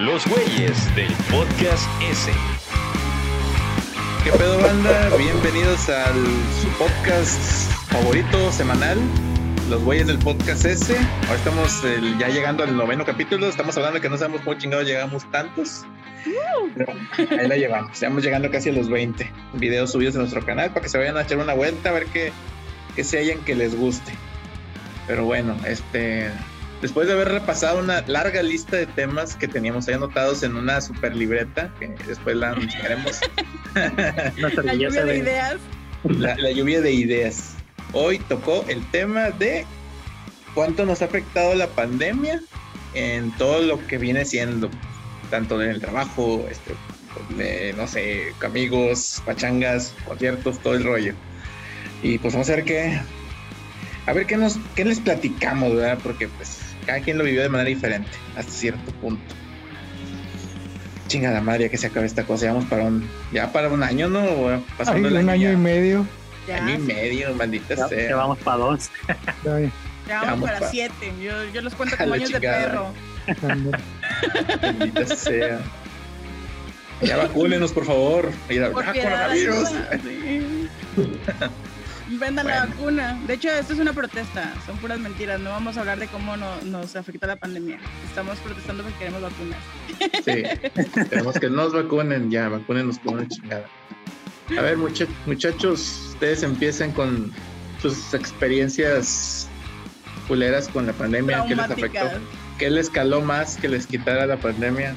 Los güeyes del podcast S. ¿Qué pedo banda? Bienvenidos al su podcast favorito semanal, Los güeyes del podcast S. Ahora estamos ya llegando al noveno capítulo, estamos hablando de que no sabemos cómo chingados llegamos tantos. Pero ahí la llevamos, estamos llegando casi a los 20 videos subidos en nuestro canal para que se vayan a echar una vuelta a ver qué, qué se hallan que les guste. Pero bueno, este después de haber repasado una larga lista de temas que teníamos ahí anotados en una super libreta, que después la anunciaremos, Una La lluvia de de- ideas. la, la lluvia de ideas. Hoy tocó el tema de cuánto nos ha afectado la pandemia en todo lo que viene siendo, tanto en el trabajo, este, de, no sé, amigos, pachangas, conciertos, todo el rollo. Y pues vamos a ver qué, a ver qué nos, qué les platicamos, ¿verdad? Porque pues cada quien lo vivió de manera diferente, hasta cierto punto. Chingada madre, que se acabe esta cosa, vamos para un, ya para un año, ¿no? Pasando un año ya. y medio. Ya, Año y medio, maldita Ya, sea. ya vamos para dos. Ya, ya vamos vamos para pa- siete. Yo, yo los cuento como años de perro. Maldita sea. Ya vacúnenos, por favor. Por ah, piedad, coronavirus. Vendan la Bueno. vacuna. De hecho, esto es una protesta. Son puras mentiras. No vamos a hablar de cómo no- nos afecta la pandemia. Estamos protestando porque queremos vacunas. Sí. Tenemos que nos vacunen ya, vacúnenos con una chingada. A ver, mucha- muchachos, ustedes empiecen con sus experiencias culeras con la pandemia. ¿Qué les afectó? ¿Qué les caló más que les quitara la pandemia?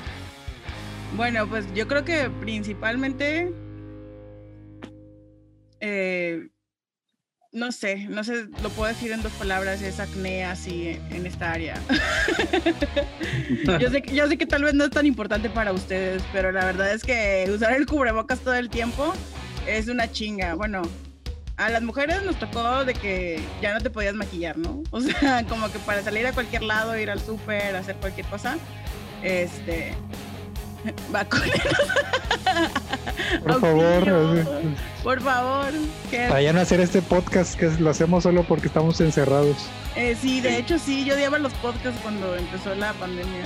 Bueno, pues yo creo que principalmente. eh, no sé, no sé, lo puedo decir en dos palabras, es acné así en, en esta área. yo, sé, que- yo sé que tal vez no es tan importante para ustedes, pero la verdad es que usar el cubrebocas todo el tiempo es una chinga. Bueno, a las mujeres nos tocó de que ya no te podías maquillar, ¿no? O sea, como que para salir a cualquier lado, ir al súper, hacer cualquier cosa, este... Vacúnenos. Por favor, Por favor. que- vayan a hacer este podcast que lo hacemos solo porque estamos encerrados. eh, sí, de hecho sí, yo odiaba los podcasts cuando empezó la pandemia.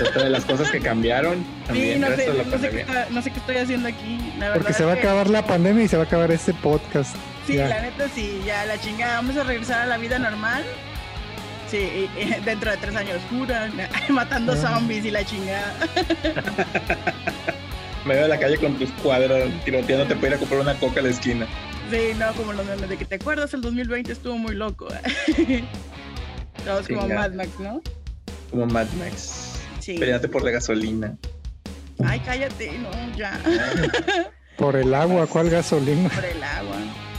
Otra de las cosas que cambiaron Sí, no sé, no, sé qué pandemia. está- no sé qué estoy haciendo aquí. La Porque se va a que- acabar la pandemia y se va a acabar este podcast. Sí, ya. la neta sí, ya la chingada. Vamos a regresar a la vida normal. Y- y dentro de tres años, jura, matando Ah. zombies y la chingada. Me veo a la calle con tus cuadros tiroteándote para ir a comprar una coca a la esquina. Sí, no, como los memes de que te acuerdas, el 2020 estuvo muy loco. Todos como. Mad Max, ¿no? Como Mad Max. Sí. Por la gasolina. Ay, cállate, no, ya. Por el agua, ¿cuál gasolina? Por el agua.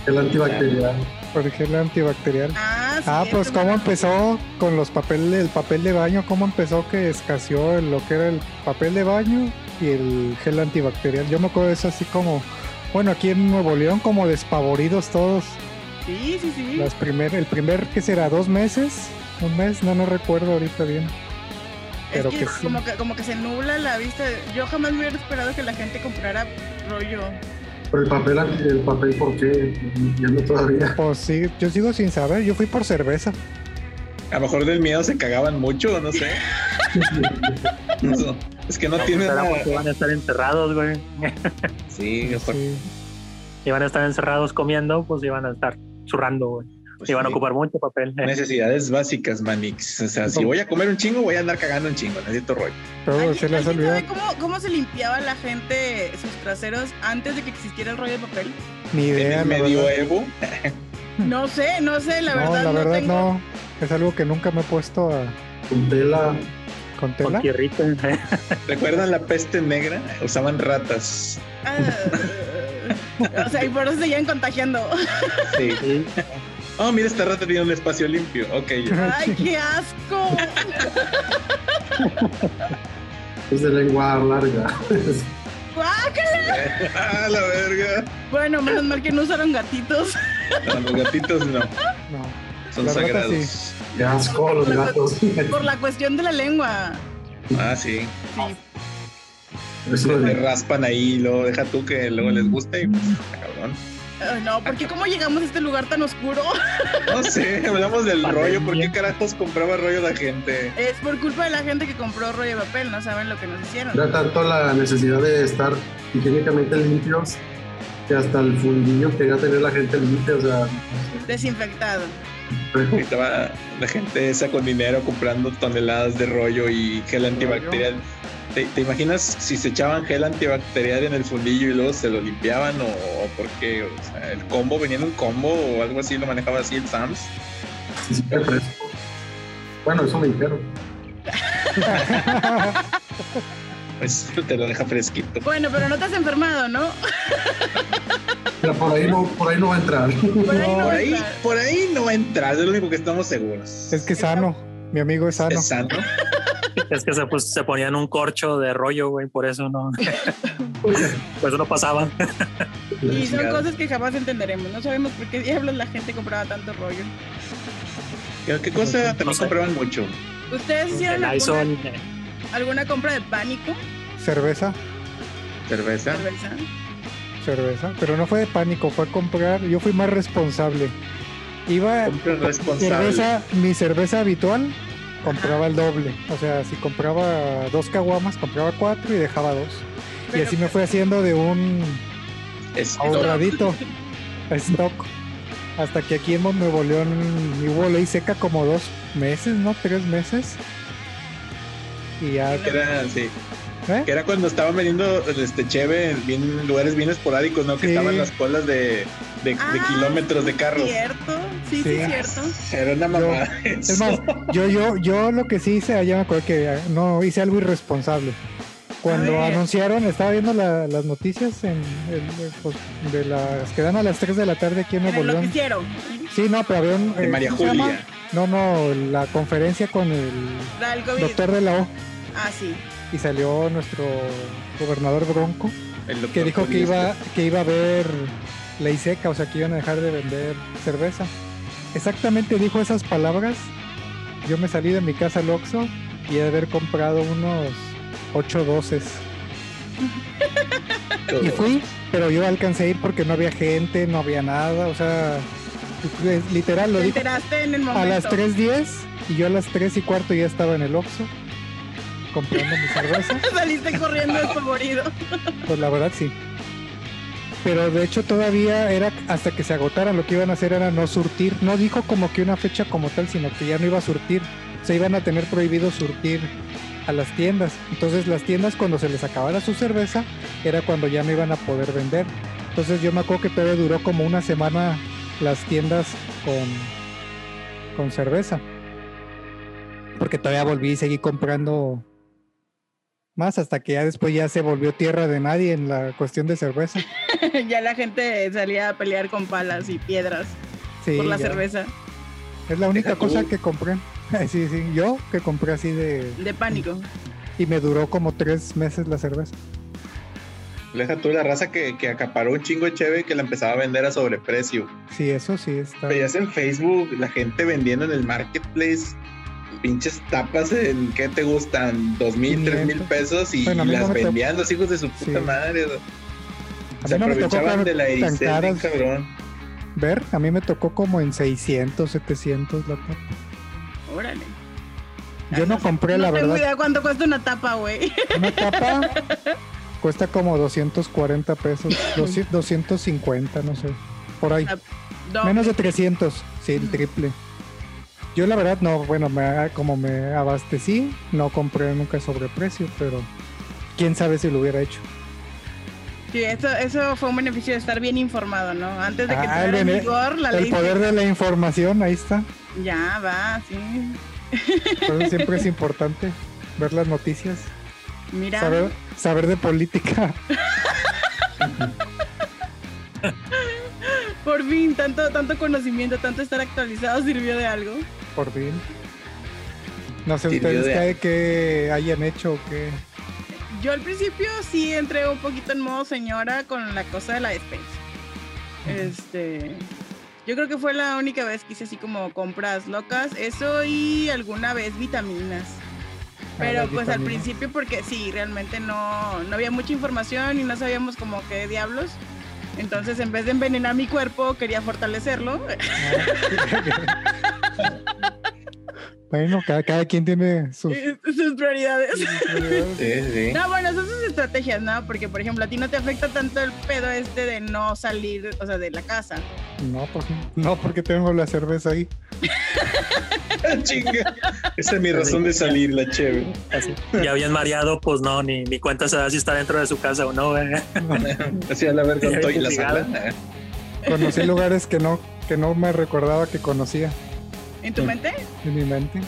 El antibacterial. Por el gel antibacterial. Ah, sí. Ah, pues cómo empezó con los papeles, el papel de baño, cómo empezó que escaseó lo que era el papel de baño y el gel antibacterial. Yo me acuerdo de eso así como, bueno, aquí en Nuevo León como despavoridos todos. Sí, sí, sí. Las primer, el primer que será dos meses, un mes, no no recuerdo ahorita bien. pero es que, que sí. como que como que se nubla la vista. Yo jamás me hubiera esperado que la gente comprara rollo. Pero el papel, el papel, ¿por qué? Yo no todavía. Pues sí, yo sigo sin saber, yo fui por cerveza. A lo mejor del miedo se cagaban mucho, no sé. No, es que no, No, tiene pues era nada. porque iban a estar encerrados, güey. Sí, mejor, Sí. Iban a estar encerrados comiendo, pues iban a estar zurrando, güey. Pues, Iban a sí. ocupar mucho papel. Necesidades básicas, Manix. O sea, si voy a comer un chingo, voy a andar cagando un chingo. Necesito rollo. Pero ¿Alguien, se les alguien olvidó. sabe cómo, cómo se limpiaba la gente sus traseros antes de que existiera el rollo de papel? Ni En idea, el la verdad. medioevo. No sé, no sé, la no, verdad. la verdad tengo- no. Es algo que nunca me he puesto a, Con tela. con Con tela. tierrita. ¿Recuerdan la peste negra? Usaban ratas. Ah, o sea, y por eso seguían contagiando. Sí. Sí. Oh, mira, esta rata tiene un espacio limpio. Ok, ya. ¡Ay, qué asco! Es de lengua larga. ¡Guácala! ¡Ah, la verga! Bueno, menos mal que no usaron gatitos. No, los gatitos no. No. Son ratas sagrados. Qué asco los gatos. Por la cuestión de la lengua. Ah, sí. Sí. De- raspan ahí y luego deja tú que luego les guste y pues, cabrón. Ay, no, porque cómo llegamos a este lugar tan oscuro? No sé, hablamos del Pandemia. rollo. ¿Por qué carajos compraba rollo la gente? Es por culpa de la gente que compró rollo de papel, no saben lo que nos hicieron. Era tanto la necesidad de estar higiénicamente limpios que hasta el fundillo quería tener la gente limpia, o sea, Desinfectado. Y Estaba la gente esa con dinero comprando toneladas de rollo y gel antibacterial. ¿Te, te imaginas si se echaban gel antibacterial en el fundillo y luego se lo limpiaban o, o por qué? O sea, el combo venía en un combo o algo así, lo manejaba así el Sams. sí, sí. Bueno, eso me dijeron. Pues te lo deja fresquito. Bueno, pero no te has enfermado, ¿no? Pero por ahí no, por ahí no va a entrar. Por ahí no Por ahí, por ahí no va a entrar, es lo único que estamos seguros. Es que es sano. Mi amigo es sano. Es sano. Es que se, pues, se ponían un corcho de rollo, güey, por eso no. por eso no pasaba. Y son cosas que jamás entenderemos. No sabemos por qué diablos la gente compraba tanto rollo. ¿Qué, qué cosa también No sé. compraban mucho? ¿Ustedes hicieron alguna, eh, alguna compra de pánico? Cerveza, Cerveza. Cerveza. cerveza. Pero no fue de pánico, fue comprar. Yo fui más responsable. Iba responsable. cerveza, mi cerveza habitual, compraba el doble. O sea, si compraba dos caguamas, compraba cuatro y dejaba dos. y así me fue haciendo de un ahorradito stock. Hasta que aquí en Nuevo León hubo ley seca como dos meses, ¿no? Tres meses. Y ya. era, sí. ¿Eh? Que era cuando estaban vendiendo este cheve en bien, lugares bien esporádicos, ¿no? Que Sí. estaban las colas de, de, de Ah, kilómetros de carros. Cierto, sí, sí, Sí. cierto. Era una mamada. Es eso. más, yo, yo, yo lo que sí hice, ya me acuerdo que no hice algo irresponsable. Cuando anunciaron, estaba viendo la- las noticias en el- el, pues, de las que dan a las 3 de la tarde aquí en En Nuevo el León. Sí, no, pero había un. de eh, María. Julia. No, no, la conferencia con el COVID. doctor de la O. Ah, sí. Y salió nuestro gobernador Bronco, que dijo que iba, que iba a haber ley seca, o sea, que iban a dejar de vender cerveza. Exactamente dijo esas palabras. Yo me salí de mi casa al Oxxo y he de haber comprado unos 8 doces. Y fui, pero yo alcancé a ir porque no había gente, no había nada, o sea, literal lo Te dijo enteraste en el momento. a las 3.10 y yo a las 3 y cuarto ya estaba en el Oxxo comprando mi cerveza. Saliste corriendo desfavorido. Pues la verdad sí. Pero de hecho todavía era hasta que se agotara lo que iban a hacer era no surtir. No dijo como que una fecha como tal, sino que ya no iba a surtir. Se iban a tener prohibido surtir a las tiendas. Entonces las tiendas cuando se les acabara su cerveza era cuando ya no iban a poder vender. Entonces yo me acuerdo que todavía duró como una semana las tiendas con, con cerveza. Porque todavía volví y seguí comprando más hasta que ya después ya se volvió tierra de nadie en la cuestión de cerveza. ya la gente salía a pelear con palas y piedras Sí, por la ya. cerveza. Es la única cosa que compré. Sí, sí, yo que compré así de... De pánico. Y me duró como tres meses la cerveza. Deja tú la raza que, que acaparó un chingo de cheve que la empezaba a vender a sobreprecio. Sí, eso sí está... Veías en Facebook la gente vendiendo en el marketplace pinches tapas en ¿qué te gustan? Dos mil, tres mil 500. pesos y Bueno, no las vendían los hijos de su puta Sí. madre. A Se no aprovechaban de la caras. cabrón. Ver, a mí me tocó como en 600, 700 la tapa. Órale. Yo no compré, la no tengo verdad. idea cuánto cuesta una tapa, güey. Una tapa cuesta como 240 pesos, 200 250, no sé. Por ahí. No, Menos de 300, sí, el triple. Yo la verdad no, bueno, me, como me abastecí, no compré nunca sobreprecio, pero quién sabe si lo hubiera hecho. Sí, eso, eso fue un beneficio de estar bien informado, ¿no? Antes de que Ah, entrara en el bene- vigor la El ley. poder de la información, ahí está. Ya va, sí. Por eso siempre es importante ver las noticias, Mira, saber, saber de política. por fin, tanto, tanto conocimiento, tanto estar actualizado sirvió de algo. Por fin. No sé Sirvió ustedes de- qué, hayan hecho o qué. Yo al principio sí entré un poquito en modo señora con la cosa de la despensa. Este. Yo creo que fue la única vez que hice así como compras locas. Eso y alguna vez vitaminas. Pero Ah, las pues al principio porque sí, realmente no, no había mucha información y no sabíamos como qué diablos. Entonces, en vez de envenenar mi cuerpo, quería fortalecerlo. Bueno, cada, cada quien tiene sus, Sus prioridades. sus prioridades. Sí, sí. No, bueno, son sus estrategias, ¿no? Porque, por ejemplo, a ti no te afecta tanto el pedo este de no salir, o sea, de la casa. No, pues no, porque tengo la cerveza ahí. Chinga. Esa es mi razón de salir, la chévere. Así. Ya bien mareado, pues no, ni, ni cuenta se da si está dentro de su casa o no, güey. Así a la verga estoy en la sala. Conocí lugares que no, que no me recordaba que conocía ¿En tu mente? en mi mente.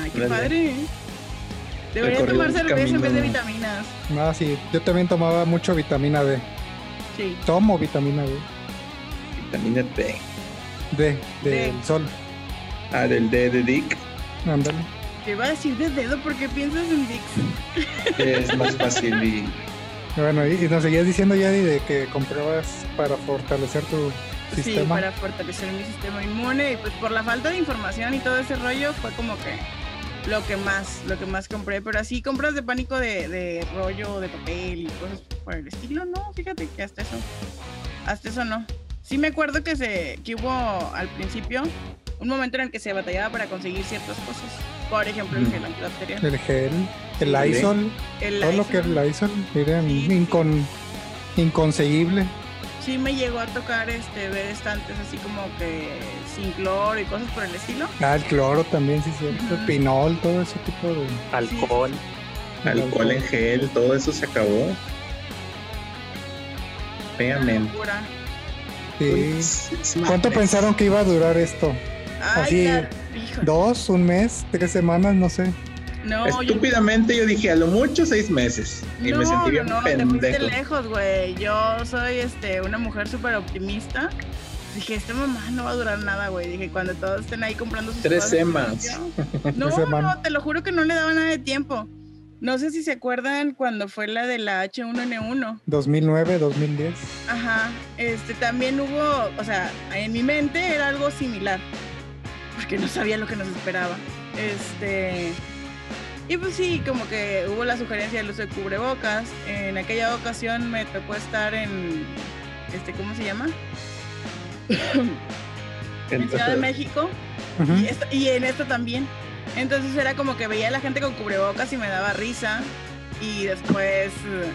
Ay, qué padre. Debería tomar cerveza en vez de vitaminas. No, sí, yo también tomaba mucho vitamina D. Sí. Tomo vitamina D. Vitamina D. D, del D. sol. Ah, del D de Dick. Ándale. Te iba a decir de dedo porque piensas en Dix. Es más fácil y Bueno, y, y nos seguías diciendo, Yadi, de que comprabas para fortalecer tu Sí, sistema. para fortalecer mi sistema inmune. Y pues por la falta de información y todo ese rollo fue como que lo que más, lo que más compré. Pero así compras de pánico de, de rollo, de papel y cosas por el estilo, no, fíjate que hasta eso. Hasta eso no. Sí me acuerdo que se, que hubo al principio un momento en el que se batallaba para conseguir ciertas cosas. Por ejemplo, el gel antibacterial. El gel, el Sí. Lysol, El todo lo que Lysol. Lysol, miren, Sí. incon- inconseguible. Sí me llegó a tocar este ver estantes así como que sin cloro y cosas por el estilo. Ah, el cloro también, sí, Ujú. pinol, todo ese tipo de. Alcohol. alcohol en gel, todo eso se acabó. Feamente. Sí. ¿Cuánto pensaron que iba a durar esto? Ay, Así, la-. ¿Dos? ¿Un mes? ¿Tres semanas? No sé. No, yo, Estúpidamente yo dije a lo mucho seis meses. Y no, me sentí bien no, no, te pendejo. lejos, güey. Yo soy este, una mujer súper optimista. Dije, esta mamá no va a durar nada, güey. Dije, cuando todos estén ahí comprando sus Tres servicio. No, semanas. no, te lo juro que no le daba nada de tiempo. No sé si se acuerdan cuando fue la de la H1N1. 2009, 2010. Ajá, este también hubo, o sea, en mi mente era algo similar, porque no sabía lo que nos esperaba. Este, y pues sí, como que hubo la sugerencia del uso de cubrebocas. En aquella ocasión me tocó estar en, este, ¿cómo se llama? En Ciudad de México y, esta- y en esto también. Entonces era como que veía a la gente con cubrebocas y me daba risa. Y después, eh,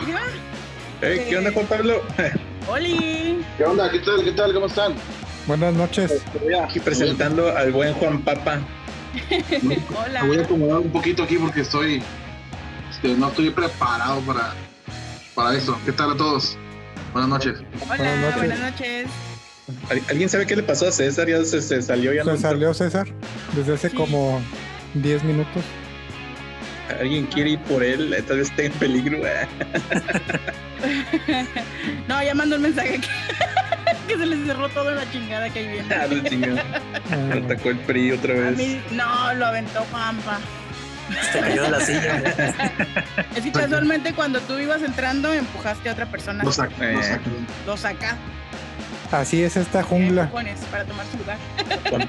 dije, ah, Ey, ¿Qué onda, Juan Pablo? ¡Oli! ¿Qué onda? ¿Qué tal? ¿Qué tal? ¿Cómo están? Buenas noches. Aquí presentando al buen Juan Papa. Hola. Me voy a acomodar un poquito aquí porque estoy. este, no estoy preparado para, para eso. ¿Qué tal a todos? Buenas noches. Hola, Buenas noches. buenas noches. ¿Al- ¿Alguien sabe qué le pasó a César? Ya se, se salió, ya no. Se salió César desde hace Sí. como 10 minutos. ¿Alguien quiere ir por él? Tal vez esté en peligro. No, ya mandó un mensaje que, que se les cerró toda la chingada que ahí viene. Ah, la chingada. Ah, Me atacó el PRI otra A vez. mí, no, lo aventó Juanpa. Se cayó de la silla. güey. Es que casualmente cuando tú ibas entrando empujaste a otra persona. Lo saco, lo Eh. Lo saca. Así es esta jungla. Pones para tomar su lugar. Juan,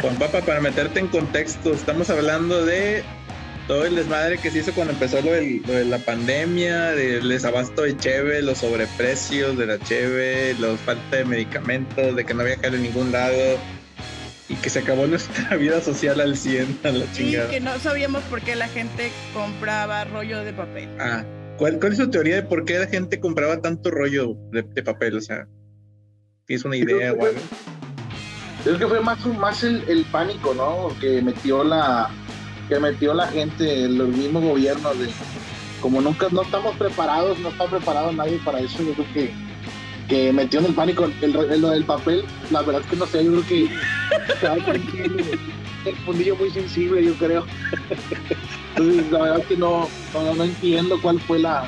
Juan Papa, para meterte en contexto, estamos hablando de todo el desmadre que se hizo cuando empezó lo, del- lo de la pandemia, del desabasto de cheve, los sobreprecios de la cheve, la falta de medicamentos, de que no había jale en ningún lado y que se acabó nuestra vida social al 100 a la Y chingada. que no sabíamos por qué la gente compraba rollo de papel. Ah, ¿cuál, ¿Cuál es tu teoría de por qué la gente compraba tanto rollo de, de papel? O sea, ¿tienes una idea o algo? Creo que fue más, más el, el pánico, ¿no? Que metió la que metió la gente, el mismo gobierno de como nunca no estamos preparados, no está preparado nadie para eso, yo creo que que metió en el pánico el, el- lo del papel, la verdad es que no sé, yo creo que el fundillo muy sensible, yo creo. Entonces, la verdad es que no, no, no entiendo cuál fue la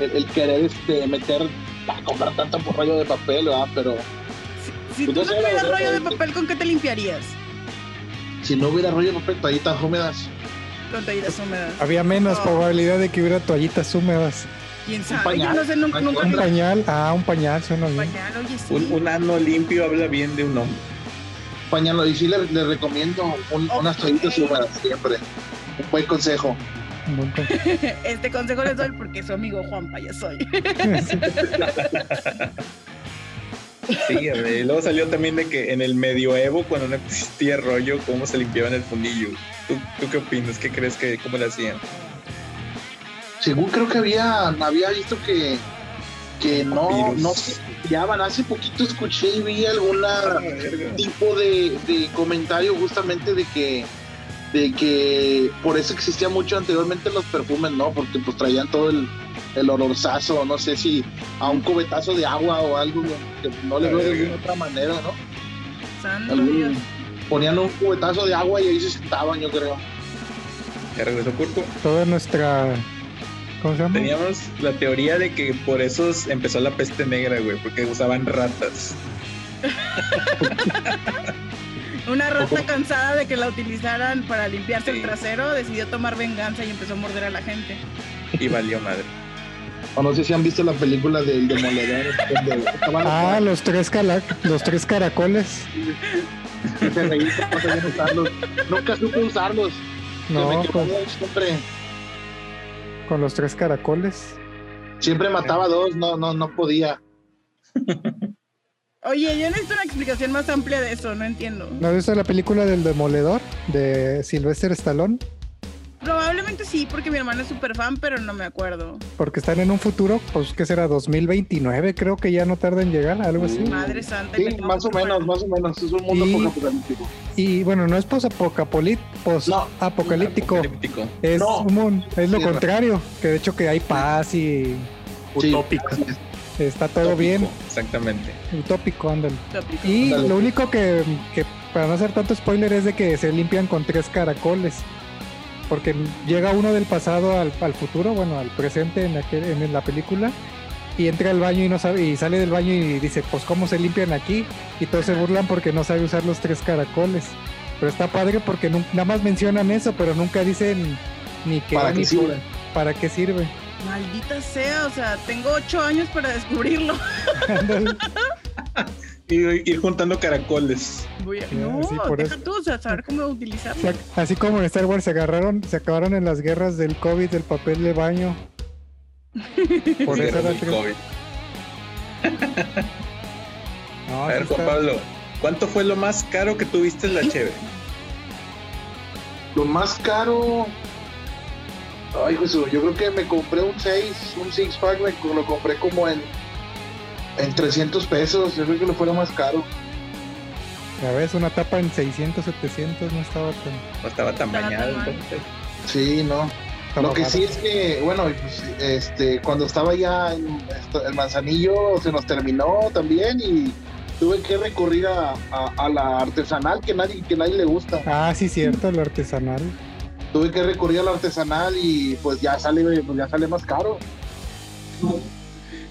el, el querer este meter a comprar tanto por rollo de papel, ¿verdad? Pero Si tú no tuvieras rollo de eh. papel, ¿con qué te limpiarías? Si no hubiera rollo de papel, toallitas húmedas, Con toallitas húmedas. Había menos Oh. probabilidad de que hubiera toallitas húmedas. ¿Quién sabe? pañal, Yo no sé, nunca, un nunca Un un pañal, ah, un pañal suena bien. pañal, oye, sí. Un, un ano limpio habla bien de un hombre. pañalo, y sí le, le recomiendo un- unas toallitas húmedas siempre. Un buen consejo. Un buen consejo. Este consejo les doy porque su amigo Juanpa ya soy. Sí. Y luego salió también de que en el medioevo, cuando no existía rollo, cómo se limpiaban el fundillo. ¿Tú, tú qué opinas? ¿Qué crees que cómo le hacían? Según creo que había, había visto que, que no, Virus. no se limpiaban. Hace poquito escuché y vi alguna tipo de, de comentario justamente de que de que por eso existía mucho anteriormente los perfumes, ¿no? Porque pues traían todo el, el olorzazo, no sé si a un cubetazo de agua o algo que no le veo de alguna otra manera, ¿no? Santo Algún- Dios. ponían un cubetazo de agua y ahí se sentaban, yo creo. ¿Ya regresó Curco? Toda nuestra. ¿Cómo se llama? Teníamos la teoría de que por eso empezó la peste negra, güey, porque usaban ratas. Una rata cansada de que la utilizaran para limpiarse Sí. el trasero decidió tomar venganza y empezó a morder a la gente. Y valió madre. O no sé si han visto la película del Demoledor. donde Ah, los tres, cala- los tres caracoles. usarlos. Nunca supe usarlos. No, con, siempre, con los tres caracoles. siempre mataba dos, no, no, no podía. Oye, yo necesito una explicación más amplia de eso, no entiendo. ¿No has visto la película del Demoledor de Sylvester Stallone? Probablemente sí, porque mi hermano es súper fan, pero no me acuerdo. Porque están en un futuro, pues que será 2029, creo que ya no tarda en llegar, algo así. Madre santa. Sí, más o menos, más o menos. Es un mundo Y- poco apocalíptico. Y bueno, no es post-apocalíptico, No. apocalíptico, Apocalíptico. es, No. un es lo Sí, contrario, que de hecho que hay paz y Sí, Utópico. está todo bien, Exactamente. utópico, ándale. Y Ándale. lo único que, que, para no hacer tanto spoiler, es de que se limpian con tres caracoles. Porque llega uno del pasado al, al futuro, bueno, al presente en, aquel- en la película, y entra al baño y no sabe, y sale del baño y dice, pues cómo se limpian aquí, y todos se burlan porque no sabe usar los tres caracoles. Pero está padre porque nada más mencionan eso, pero nunca dicen ni qué ¿Para ni qué sirve? para qué sirve. Maldita sea, o sea, tengo ocho años para descubrirlo. Y ir juntando caracoles. Voy a- No, sí, por deja eso. tú, o sea, saber cómo utilizarlo. O sea, así como en Star Wars se agarraron, se acabaron en las guerras del COVID, del papel de baño. Por eso era COVID. No, A ver, Juan está- Pablo, ¿cuánto fue lo más caro que tuviste en la cheve? Lo más caro. Ay, Jesús, yo creo que me compré un 6, un six pack, me lo compré como en, en 300 pesos. Yo creo que lo fue lo más caro. Ya ves, una tapa en 600, 700 no estaba tan... No estaba tan mal. entonces. Sí, no. Lo que sí es que, bueno, pues, este, cuando estaba ya en esto- el manzanillo se nos terminó también y tuve que recurrir a, a- a la artesanal que nadie, que nadie le gusta. Ah, sí, cierto, lo artesanal. Tuve que recurrir a la artesanal y pues ya sale, pues ya sale más caro.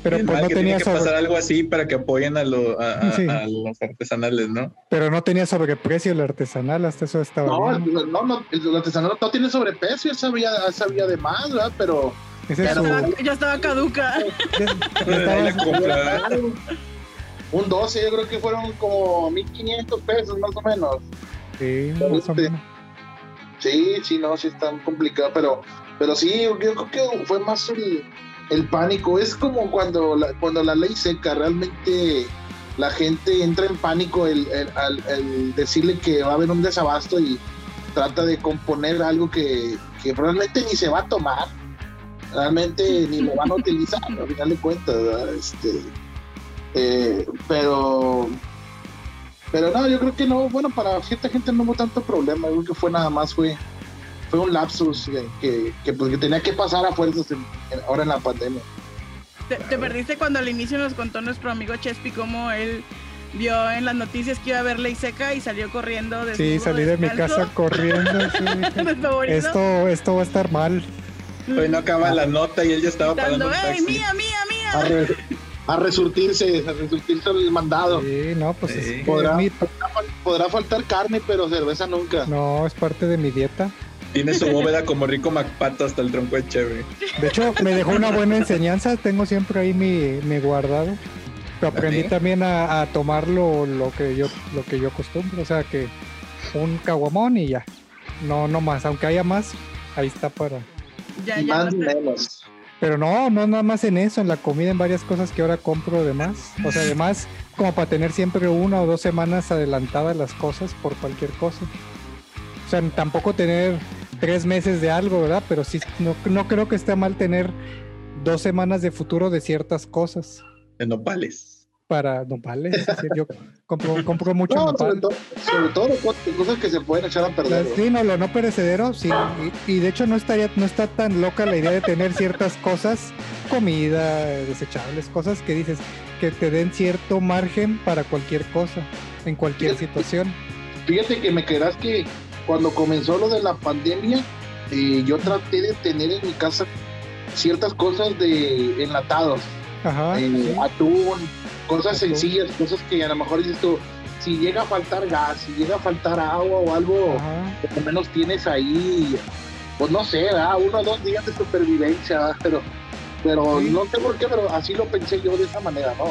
Pero pues no que tenía, tiene que pasar algo así para que apoyen a, lo- a, a- Sí. a los artesanales, ¿no? Pero no tenía sobreprecio el artesanal, hasta eso estaba No, bien. el- no, no, el artesanal no tiene sobreprecio, él sabía, sabía de más, ¿verdad? Pero Ya es estaba, ya estaba caduca. ya- ya estaba- un 12 yo creo que fueron como 1500 pesos más o menos. Sí, más o menos. Sí, sí, no, sí está complicado, pero, pero sí, yo creo que fue más el, el pánico. Es como cuando la, cuando la ley seca, realmente la gente entra en pánico el, el- al- el decirle que va a haber un desabasto y trata de componer algo que, que realmente ni se va a tomar, realmente ni lo van a utilizar, al final de cuentas, ¿verdad? Este, eh, pero pero no, yo creo que no, bueno, para cierta gente no hubo tanto problema, yo creo que fue nada más, fue, fue un lapsus que, que, que, pues, que tenía que pasar a fuerzas en- en- ahora en la pandemia. Te, te perdiste cuando al inicio nos contó nuestro amigo Chespi cómo él vio en las noticias que iba a haber ley seca y salió corriendo Sí, salí de mi descalzo. casa corriendo. sí, esto, esto va a estar mal. Hoy no acaba la nota y él ya estaba un ¡Ey, mía, mía, mía! A, re- a resurtirse, a resurtirse el mandado. Sí, no, pues Sí. es Podrá. mi- Podrá faltar carne, pero cerveza nunca. no, es parte de mi dieta. Tiene su bóveda como rico Macpato hasta el tronco de cheve. De hecho, me dejó una buena enseñanza. Tengo siempre ahí mi, mi guardado. Pero aprendí también a, a tomar lo, lo que yo lo que yo acostumbro. O sea que un caguamón y ya. No, no más. Aunque haya más, ahí está para, Ya, ya. más menos. Pero no, no nada más en eso, en la comida, en varias cosas que ahora compro de más. O sea, además, como para tener siempre una o dos semanas adelantadas las cosas por cualquier cosa. O sea, tampoco tener tres meses de algo, ¿verdad? Pero sí, no, no creo que esté mal tener dos semanas de futuro de ciertas cosas. De nopales. Para nopales. es decir, yo compro, compro mucho No, sobre nopal. todo, sobre todo co- cosas que se pueden echar a perder. Sí, no, lo no perecedero, sí. Y, y de hecho no estaría, no está tan loca la idea de tener ciertas cosas, comida, desechables, cosas que dices que te den cierto margen para cualquier cosa, en cualquier Fíjate. situación. Fíjate que me creerás que cuando comenzó lo de la pandemia, eh, yo traté de tener en mi casa ciertas cosas de enlatados, Ajá. eh, sí. atún, cosas Atún. sencillas, cosas que a lo mejor dices tú, si llega a faltar gas, si llega a faltar agua o algo, Ajá. por lo menos tienes ahí, pues no sé, ¿verdad? uno o dos días de supervivencia, ¿verdad? pero, pero Sí. no sé por qué, pero así lo pensé yo de esa manera, ¿no?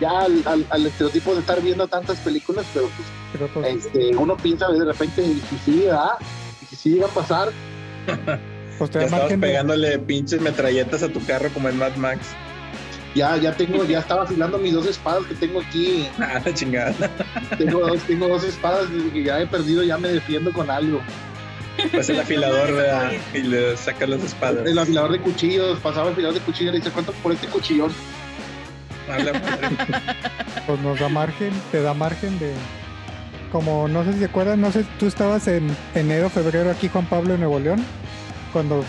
Ya al, al- al estereotipo de estar viendo tantas películas, pero pues Pero pues, este, uno piensa de repente, y si sí, ¿verdad? Y si sí llega a pasar, pues te Ya estabas de- pegándole pinches metralletas a tu carro como en Mad Max. ya, ya tengo, ya estaba afilando mis dos espadas que tengo aquí, Ah, la chingada. tengo dos, tengo dos espadas que ya he perdido, ya me defiendo con algo. Pues el afilador ¿verdad? y le saca las espadas. El afilador de cuchillos, pasaba el afilador de cuchillos y le dice, ¿cuánto por este cuchillón? Pues nos da margen, te da margen de como no sé si se acuerdan, no sé, tú estabas en enero, febrero aquí Juan Pablo en Nuevo León, cuando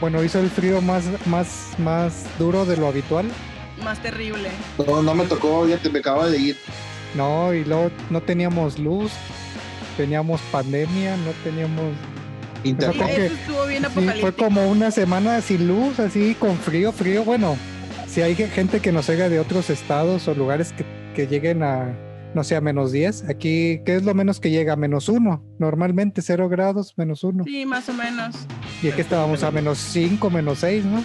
bueno hizo el frío más, más, más duro de lo habitual, Más terrible. No, no me tocó, ya te me acaba de ir. no, y luego no teníamos luz, teníamos pandemia, no teníamos Inter- Creo Sí, que- eso estuvo bien Sí, fue como una semana sin luz, así con frío, frío. Bueno, si hay ge- gente que nos oiga de otros estados o lugares que, que lleguen a, no sé, a menos 10, aquí, ¿qué es lo menos que llega? Menos 1, normalmente 0 grados, menos 1. Sí, más o menos. Y aquí estábamos a menos 5, menos 6, ¿no?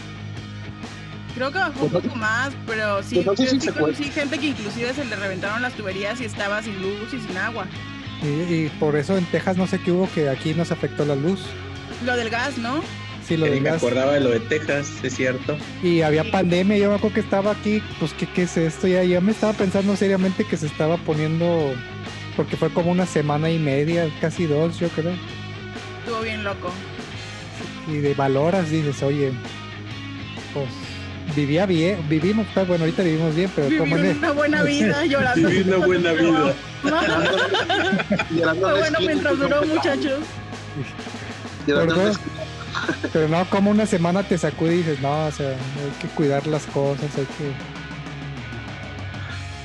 Creo que bajó un Pues poco más, pero sí, pues yo si sí conocí gente que inclusive se le reventaron las tuberías y estaba sin luz y sin agua. Y, y por eso en Texas no sé qué hubo que aquí nos afectó la luz. Lo del gas, ¿no? Sí, lo me acordaba de lo de Texas, es cierto. Y había pandemia, yo me acuerdo que estaba aquí, pues ¿qué, qué es esto? Ya, ya me estaba pensando seriamente que se estaba poniendo, porque fue como una semana y media, casi dos, yo creo. Estuvo bien loco. y de valoras, dices, oye, pues vivía bien, vivimos, pues, bueno, ahorita vivimos bien, pero Vivir una buena vida llorando. Vivir una buena vida. Llorando bueno mientras pues, duró, muchachos. llorando pero no, como una semana te sacude y dices, no, o sea, hay que cuidar las cosas, hay que...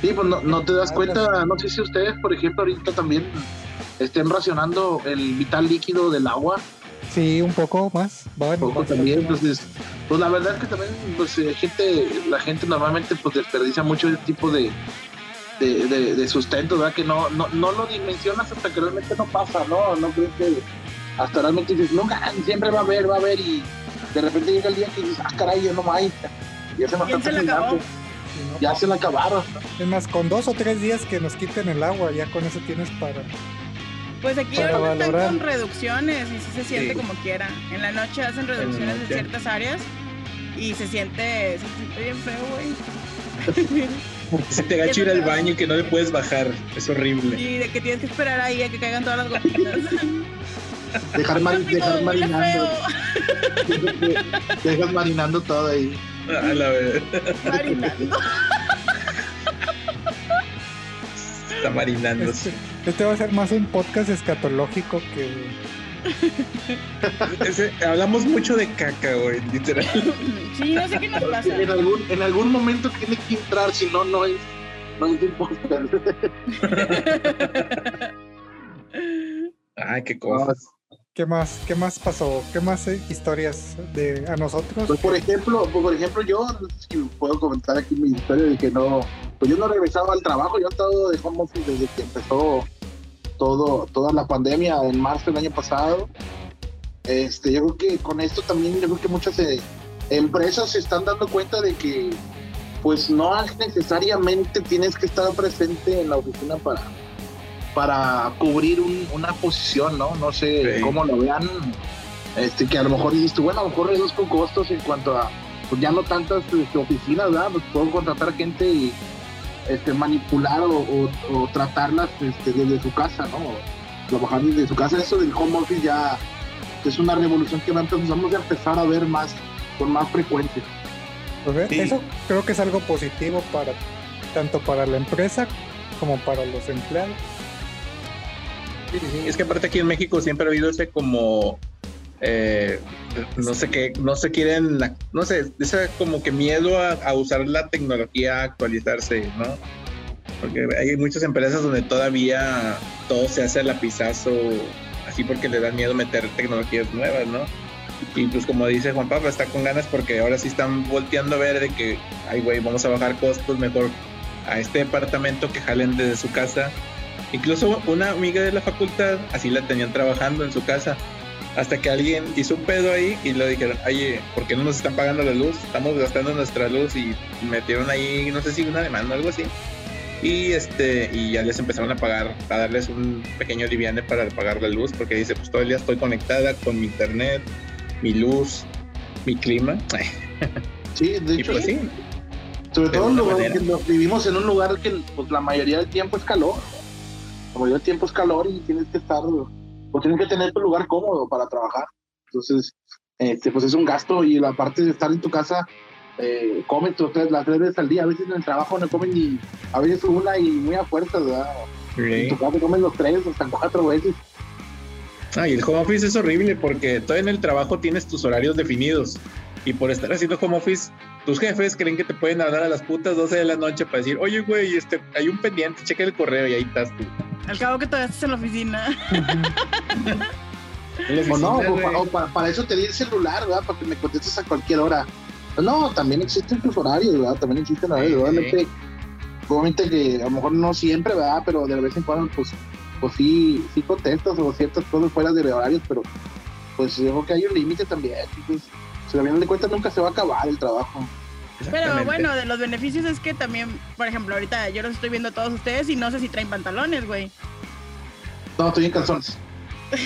Sí, pues no, no te das cuenta, no sé si ustedes, por ejemplo, ahorita también estén racionando el vital líquido del agua, Sí, un poco más, bueno, poco bastante también, entonces, pues la verdad es que también, pues eh, gente, la gente normalmente pues desperdicia mucho ese tipo de, de, de- de sustento, ¿verdad? Que no, no, no lo dimensionas hasta que realmente no pasa, ¿no? No crees que hasta realmente dices, nunca, siempre va a haber, va a haber, y de repente llega el día que dices, ah, caray, ya no hay, ya se me ¿Quién está terminando, ¿no? ya se la acabaron. Es más, con dos o tres días que nos quiten el agua, ya con eso tienes para... Pues aquí Para ahorita están con reducciones y sí se siente Sí. como quiera. En la noche hacen reducciones en noche. ciertas áreas y se siente, se siente bien feo, güey. Se te gacho ir al baño y que no le puedes bajar. Es horrible. Y de que tienes que esperar ahí a que caigan todas las gotitas. Dejar, mari- dejar marinando, dejas marinando todo ahí. A la vez. Marinando. Está marinando. Este, este va a ser más un podcast escatológico que... Ese- hablamos mucho de caca, güey, literal. Sí, no sé qué nos pasa. En algún, en algún momento tiene que entrar, si no, no es, no es importante. Ay, qué cosas. ¿Qué más? ¿Qué más pasó? ¿Qué más eh, historias de a nosotros? Pues por ejemplo, pues, por ejemplo, yo si puedo comentar aquí mi historia de que no, pues yo no regresaba al trabajo, yo he estado de home office desde que empezó todo, toda la pandemia en marzo del año pasado. Este, yo creo que con esto también, yo creo que muchas eh, empresas se están dando cuenta de que pues no necesariamente tienes que estar presente en la oficina para, para cubrir un- una posición, ¿no? No sé Sí. cómo lo vean Este, que a lo mejor dices tú, bueno, a lo mejor reduzco costos en cuanto a, pues ya no tantas este, oficinas, ¿verdad? Pues puedo contratar gente y este, manipular o, o- o tratarlas este, desde su casa, ¿no? Trabajar desde su casa. Eso del home office ya es una revolución que vamos a empezar a ver más, con más frecuencia. Pues, Sí. Eso creo que es algo positivo para tanto para la empresa como para los empleados. Es que aparte aquí en México siempre ha habido ese como eh, no sé qué, no se quieren, no sé, ese como que miedo a, usar la tecnología, a actualizarse, ¿no? Porque hay muchas empresas donde todavía todo se hace a lapizazo, así porque le dan miedo meter tecnologías nuevas, ¿no? Y pues como dice Juan Pablo, está con ganas porque ahora sí están volteando a ver de que, ay güey, vamos a bajar costos mejor a este departamento que jalen desde su casa. Incluso una amiga de la facultad así la tenían trabajando en su casa. Hasta que alguien hizo un pedo ahí y le dijeron, oye, ¿por qué no nos están pagando la luz? Estamos gastando nuestra luz y metieron ahí, no sé si una demanda o algo así. Y este, y ya les empezaron a pagar, a darles un pequeño liviane para pagar la luz, porque dice, pues todo el día estoy conectada con mi internet, mi luz, mi clima. Sí, de Y hecho, pues sí, sobre todo que lo- vivimos en un lugar que pues, la mayoría del tiempo es calor. La mayoría del tiempo es calor y tienes que estar, o tienes que tener tu lugar cómodo para trabajar. Entonces, este, pues es un gasto y la parte de estar en tu casa, eh, comes tus tres, las tres veces al día. A veces en el trabajo no comen ni, a veces una y muy a fuerza, ¿verdad? En tu casa comes los tres, hasta cuatro veces. Ah, y el home office es horrible porque todo en el trabajo tienes tus horarios definidos. Y por estar haciendo home office, tus jefes creen que te pueden hablar a las putas 12 de la noche para decir, oye, güey, este, hay un pendiente, checa el correo y ahí estás tú. Al cabo que todavía estás en la oficina. En la O no, oficina, o güey. pa- o para, para eso te di el celular, ¿verdad? Para que me contestes a cualquier hora. No, también existen tus horarios, ¿verdad? También existen horarios. Sí. Obviamente, obviamente que a lo mejor no siempre, ¿verdad? Pero de vez en cuando, pues, pues sí, sí contestas o ciertas cosas fuera de horarios, pero pues yo creo que hay un límite también. Pues, si al final de cuentas nunca se va a acabar el trabajo. Pero bueno, de los beneficios es que también, por ejemplo, ahorita yo los estoy viendo a todos ustedes y no sé si traen pantalones, güey. No, estoy en calzones.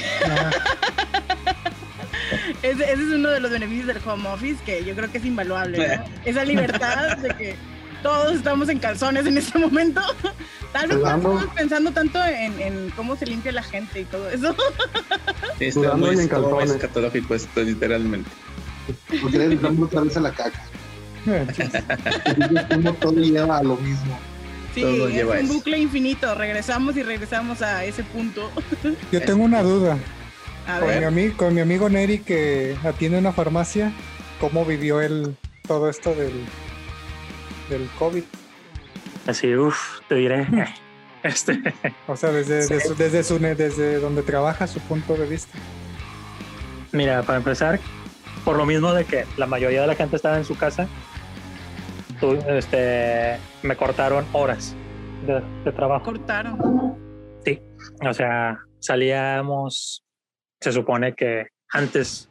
Ese, ese es uno de los beneficios del home office que yo creo que es invaluable, ¿no? Esa libertad de que todos estamos en calzones en este momento. Tal vez no estamos pensando tanto en, en cómo se limpia la gente y todo eso. Está Sudando muy, escatológico esto, literalmente. Porque le entramos otra vez a la caca. Como todo lleva a lo mismo. Sí, Todo es lleva un eso. bucle infinito. Regresamos y regresamos a ese punto. Yo tengo una duda. A Con mi, ver, ami- con mi amigo Neri que atiende una farmacia, ¿cómo vivió él todo esto del, del COVID? Así, uff, te diré. Este, O sea, desde, Sí. desde, su, desde donde trabaja, su punto de vista. mira, para empezar, por lo mismo de que la mayoría de la gente estaba en su casa, este, me cortaron horas de, de trabajo. cortaron. Sí, o sea, salíamos, se supone que antes,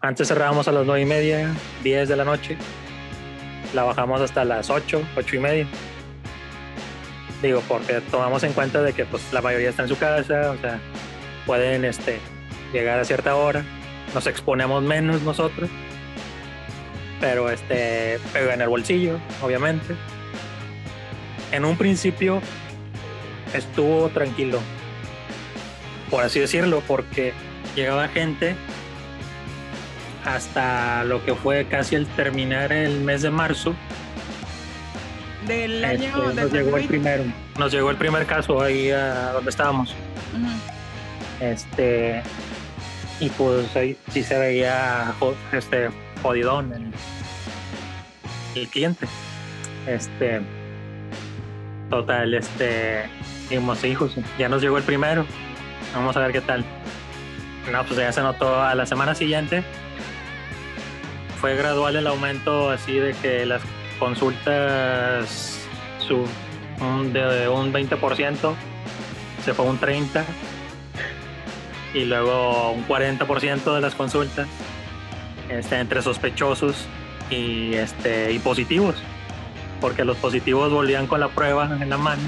antes cerrábamos a las nueve y media, 10 de la noche, la bajamos hasta las 8, ocho y media. Digo, porque tomamos en cuenta de que pues la mayoría está en su casa, o sea, pueden este, llegar a cierta hora, nos exponemos menos nosotros, pero este, pega en el bolsillo, obviamente. En un principio estuvo tranquilo, por así decirlo, porque llegaba gente hasta lo que fue casi el terminar el mes de marzo. Del este, año nos llegó el 2020. primero, nos llegó el primer caso ahí a donde estábamos. Este y pues ahí sí se veía este jodidón el, cliente. Este total, este dijimos, hijos, ya nos llegó el primero. Vamos a ver qué tal. No, pues ya se notó a la semana siguiente. Fue gradual el aumento así de que las consultas su, un- de un 20% se fue un 30% y luego un 40% de las consultas este, entre sospechosos y, este, y positivos, porque los positivos volvían con la prueba en la mano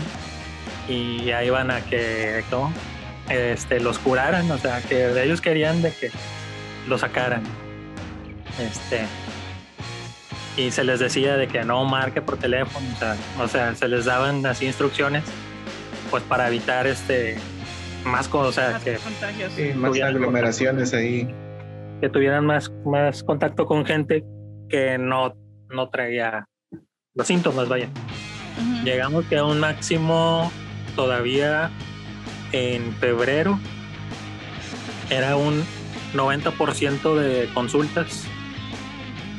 y ahí iban a que ¿cómo? Este, los curaran, o sea, que ellos querían de que lo sacaran. Este, y se les decía de que no marque por teléfono, o sea, o sea, se les daban así instrucciones, pues para evitar este más cosas, Más que, contagios. Sí, más aglomeraciones ahí. que tuvieran más, más contacto con gente que no, no traía los síntomas, vaya. Llegamos que a un máximo todavía en febrero era un 90% de consultas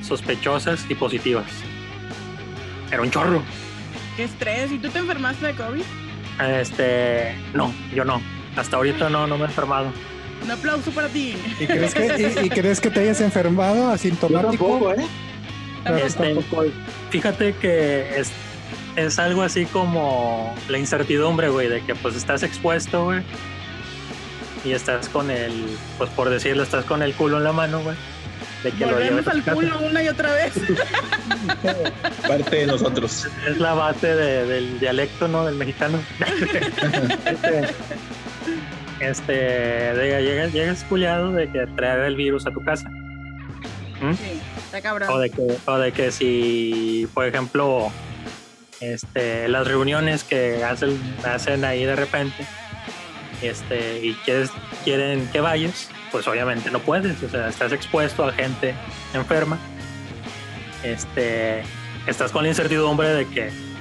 sospechosas y positivas. Era un chorro. Qué estrés. ¿Y tú te enfermaste de COVID? Este, no, yo no. Hasta ahorita no, no me he enfermado. Un aplauso para ti. ¿Y crees que, y, y crees que te hayas enfermado Yo asintomático? tampoco, ¿eh? Este, fíjate que es, es algo así como la incertidumbre, güey, de que pues estás expuesto, güey. Y estás con el, pues por decirlo, estás con el culo en la mano, güey. De que lo Volvemos a al culo una y otra vez. Parte de nosotros. Es la base de- del dialecto, ¿no? Del mexicano. este, este, llegas, llegas culiado de que traer el virus a tu casa. ¿Mm? Sí, está cabrón. O de que, o de que si, por ejemplo, este, las reuniones que hacen, hacen ahí de repente, este, y quieres, quieren que vayas, pues obviamente no puedes, o sea, estás expuesto a gente enferma, este, estás con la incertidumbre de que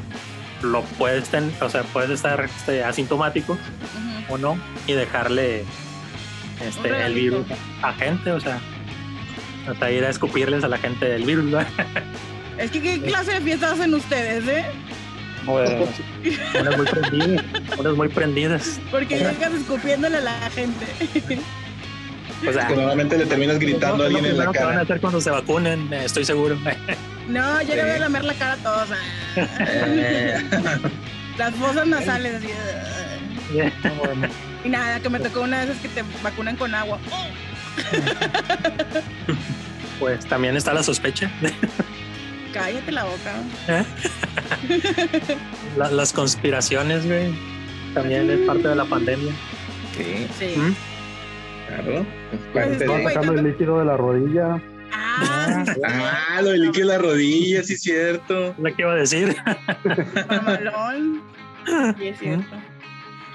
lo puedes, ten- o sea, puedes estar este, asintomático o no y dejarle este, el virus a gente, o sea, o sea, ir a escupirles a la gente del virus, ¿no? Es que qué clase de fiestas hacen ustedes, ¿eh? Bueno, unas muy prendidas, unas muy prendidas. Porque llegas escupiéndole a la gente. O sea, Que normalmente le terminas gritando a es lo alguien en la que van a cara. hacer cuando se vacunen, eh, estoy seguro. No, yo le voy a lamer la cara a todos. ah. Eh, Las fosas nasales. así, ah. Bueno. Y nada, que me tocó una de esas que te vacunan con agua. Pues también está la sospecha. cállate la boca. La- las conspiraciones, güey. También es parte de la pandemia. sí, Sí. ¿Mm? claro. Es Pues parte es el líquido de la rodilla. Ah, Ah, lo del líquido de la rodilla, sí es cierto. Es lo que iba a decir. mamalón. Sí, es cierto.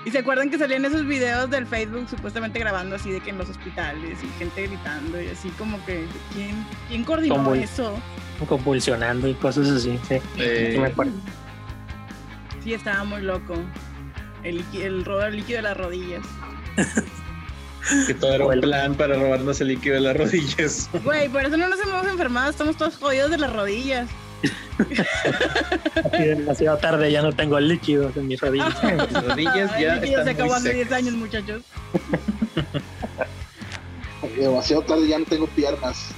Y se acuerdan que salían esos videos del Facebook supuestamente grabando así de que en los hospitales y gente gritando y así como que ¿quién, quién coordinó eso? Convulsionando y cosas así. Sí, Eh, sí me acuerdo. Sí, estaba muy loco. El, el robo del líquido de las rodillas. que todo era un plan para robarnos el líquido de las rodillas. Güey, por eso no nos hemos enfermado, estamos todos jodidos de las rodillas. Así demasiado tarde ya no tengo líquidos en mis rodillas. Las rodillas ya el líquido se acabó hace 10 secas. años, muchachos. Demasiado tarde ya no tengo piernas.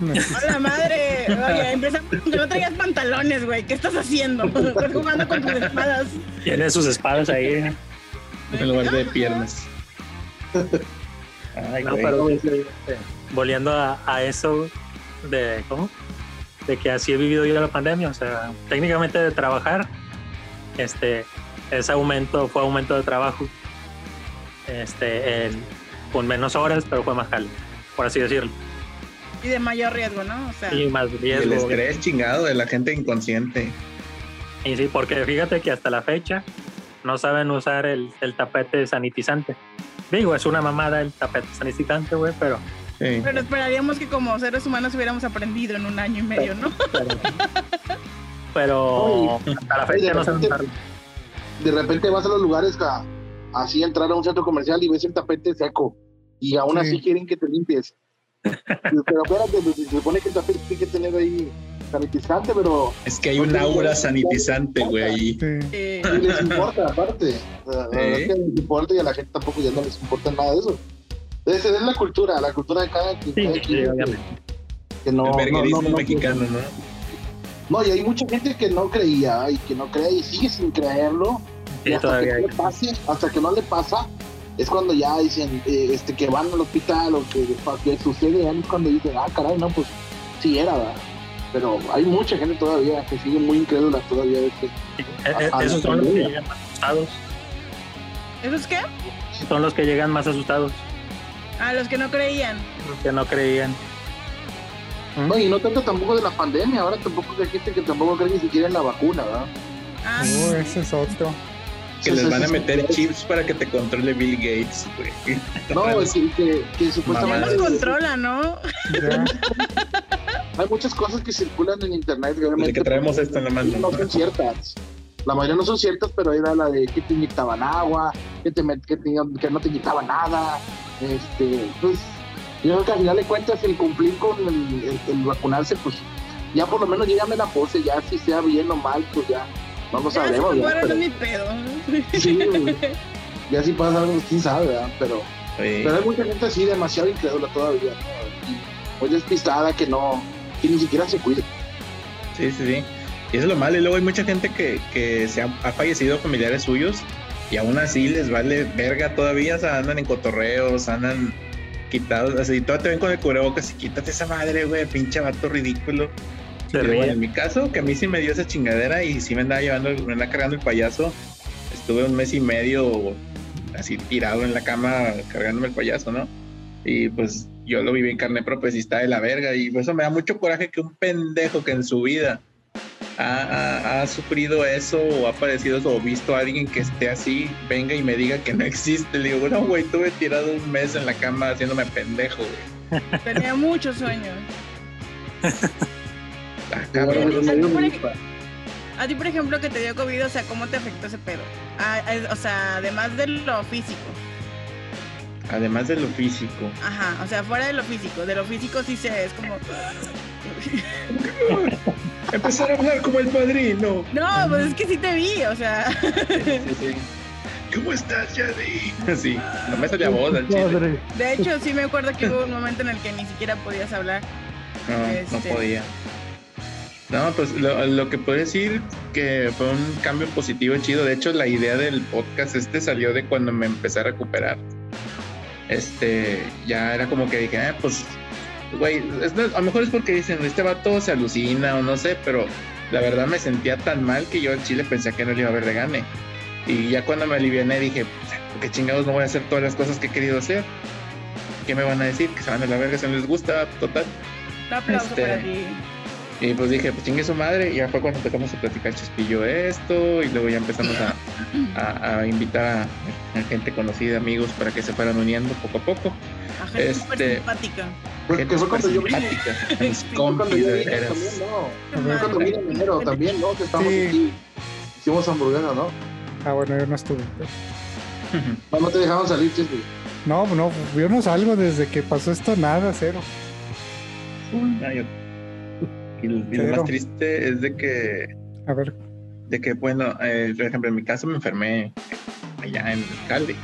¡Hola madre! Oye, empezamos no traías pantalones, güey. ¿Qué estás haciendo? Estás jugando con tus espadas. Tiene sus espadas ahí. En lugar de piernas. Ay, No, este, volviendo a, a eso de cómo de que así he vivido yo la pandemia, o sea, técnicamente de trabajar, este, ese aumento fue aumento de trabajo, este, en- con menos horas, pero fue más jale, por así decirlo, Y de mayor riesgo, ¿no? O sea, y más Y el riesgo. estrés chingado de la gente inconsciente. Y sí, porque fíjate que hasta la fecha no saben usar el, el tapete sanitizante. Digo, es una mamada el tapete sanitizante, güey, pero Sí. pero esperaríamos que como seres humanos hubiéramos aprendido en un año y medio, ¿no? pero, pero hasta la fecha no usarlo. De repente vas a los lugares a, así entrar a un centro comercial y ves el tapete seco. Y aún Sí. así quieren que te limpies. pero espérate, pues, se supone que el tapete tiene que tener ahí sanitizante, pero Es que hay un aura sanitizante, güey, ahí. Sí. Eh, ni les importa aparte. O sea, La verdad Sí. es que les importa y a la gente tampoco ya no les importa nada de eso. Entonces, es la cultura, la cultura de cada, Sí, cada sí, quien, obviamente. que no, el no, no, no, mexicano, ¿no? No, y hay mucha gente que no creía y que no cree y sigue sin creerlo. Sí, y hasta que no le pase, hasta que no le pasa, es cuando ya dicen eh, este, que van al hospital o que, que sucede, ya es cuando dicen, ah, caray, no, pues sí era, ¿verdad? Pero hay mucha gente todavía que sigue muy incrédula todavía de que Sí, e- e- Esos son los que llegan más asustados. ¿Eso es qué? Son los que llegan más asustados. A los que no creían. Los que no creían. No, y no tanto tampoco de la pandemia, ahora tampoco hay gente que tampoco cree ni siquiera en la vacuna, ¿verdad? Ah, Oh, ese es otro. Que les van a meter chips para que te controle Bill Gates, güey. No, es que, que, que ya supuestamente nos controla, ¿no? Ya. hay muchas cosas que circulan en internet que Desde obviamente que traemos esto en la mano. no son ciertas. La mayoría no son ciertas, pero era la de que te inyectaban agua, que, te met- que, te- que no te inyectaban nada. Este, pues, yo creo que al final de cuentas el cumplir con el, el- el vacunarse, pues ya por lo menos llégame la pose, ya si sea bien o mal, pues ya no lo Ya sabremos. me fueron Pero- mi pedo. sí, güey. ya si pasa algo, quién sabe, ¿verdad? Pero, Sí. pero hay mucha gente así demasiado incrédula todavía, ¿no? Y muy despistada que no, que ni siquiera se cuida. Sí, sí, sí. Y eso es lo malo. Y luego hay mucha gente que, que se ha fallecido familiares suyos y aún así les vale verga todavía. O sea, andan en cotorreos, andan quitados. Así, todavía te ven con el cubrebocas y quítate esa madre, güey, pinche vato ridículo. Luego, ríen. en mi caso, que a mí sí me dio esa chingadera y sí me andaba llevando, me andaba cargando el payaso. Estuve un mes y medio así tirado en la cama cargándome el payaso, ¿no? Y pues yo lo viví en carne propia, está de la verga. Y por eso me da mucho coraje que un pendejo que en su vida ha, ha- ha sufrido eso o ha padecido eso o visto a alguien que esté así, venga y me diga que no existe. Le digo, no, güey, tuve tirado un mes en la cama haciéndome pendejo, güey. Tenía muchos sueños. Ah, cabrón. por. A ti, por ejemplo, que te dio COVID, o sea, ¿cómo te afectó ese pedo? Ah, eh, o sea, además de lo físico. Además de lo físico. Ajá, o sea, fuera de lo físico. De lo físico sí sé, es como... Empezar a hablar como el padrino. No, pues es que sí te vi, o sea... Sí, sí. ¿Cómo estás, Yadi? Sí, no me sale a voz al chile. Padre. De hecho, sí me acuerdo que hubo un momento en el que ni siquiera podías hablar. No, no Este. podía. No, pues lo, lo que puedo decir que fue un cambio positivo chido. De hecho, la idea del podcast este salió de cuando me empecé a recuperar. Este, ya era como que dije, ah, pues, güey, a lo mejor es porque dicen, este vato se alucina o no sé, pero la verdad me sentía tan mal que yo al chile pensé que no le iba a ver de gane. Y ya cuando me aliviané dije, pues, ¿por qué chingados no voy a hacer todas las cosas que he querido hacer? ¿Qué me van a decir? Que se van a la verga si no les gusta, total. Un aplauso Este, para ti. Y pues dije, pues chingue su madre. Y ya fue cuando empezamos a platicar Chespillo esto. Y luego ya empezamos a, a- a invitar a, a gente conocida, amigos, para que se fueran uniendo poco a poco. A gente súper este, simpática. Porque Gente fue cuando yo vine. simpática, Mis Fue cuando compis, yo de vine veras. también, no. Cuando vine en enero también, ¿no? Que estamos Sí. aquí. Hicimos hamburguesas, ¿no? Ah, bueno, yo no estuve. No, no te dejaban salir, Chespi. No, no, yo no salgo desde que pasó esto, nada, cero. Ah, yo- Y, lo- y lo Cero. más triste es de que, A ver, de que bueno, eh, por ejemplo, en mi caso me enfermé allá en el alcalde.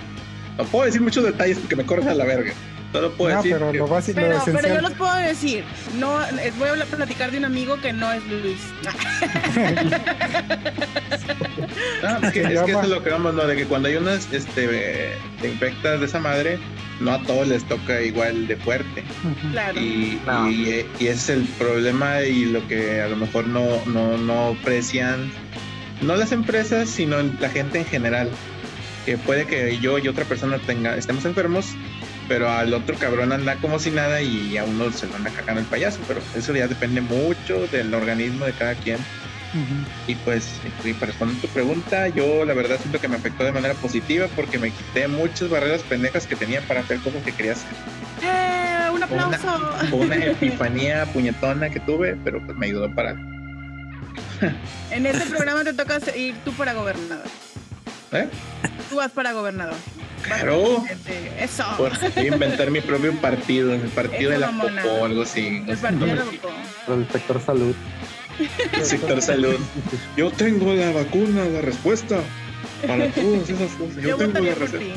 No puedo decir muchos detalles porque me corren a la verga. Solo puedo no, decir pero que- lo básico, lo Pero, pero yo esencial. los puedo decir. No, eh, voy a hablar- platicar de un amigo que no es Luis. Ah, es que, es que eso es lo que vamos, ¿no? De que cuando hay unas este, te infectas de esa madre, no a todos les toca igual de fuerte. Claro. Y, No. y, y ese es el problema y lo que a lo mejor no, no, no aprecian, no las empresas, sino la gente en general. Que puede que yo y otra persona tenga, estemos enfermos, pero al otro cabrón anda como si nada y a uno se lo anda cagando el payaso. Pero eso ya depende mucho del organismo de cada quien. Y pues, y para responder tu pregunta, yo la verdad siento que me afectó de manera positiva porque me quité muchas barreras pendejas que tenía para hacer cosas que quería hacer. ¡Eh! ¡Un una, aplauso! una epifanía puñetona que tuve, pero pues me ayudó para. En este programa te toca ir tú para gobernador. ¿Eh? Tú vas para gobernador. Claro. Eso. Por inventar mi propio partido, el partido de la mamona. popó o algo así. El partido de la popó. Por el sector salud. El sector salud. Yo tengo la vacuna, la respuesta para todas esas cosas. Yo, Yo tengo la ti.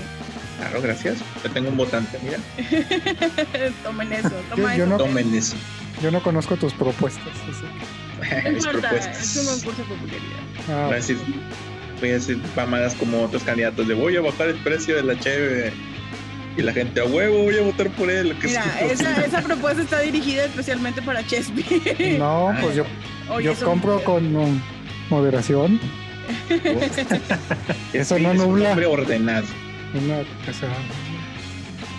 Claro, gracias. Yo tengo un votante, mira. Tomen eso. Toma Yo eso. no- Tomen eso. Yo no conozco tus propuestas. así No propuestas. es un concurso de popularidad. Ah, Voy a decir, mamadas como otros candidatos de voy a bajar el precio de la cheve y la gente a huevo voy a votar por él. que Mira, es- esa, esa propuesta está dirigida especialmente para Chespi. no, pues yo, Oye, yo compro con um, moderación. Eso no Es un nubla. hombre ordenado. Una, o sea,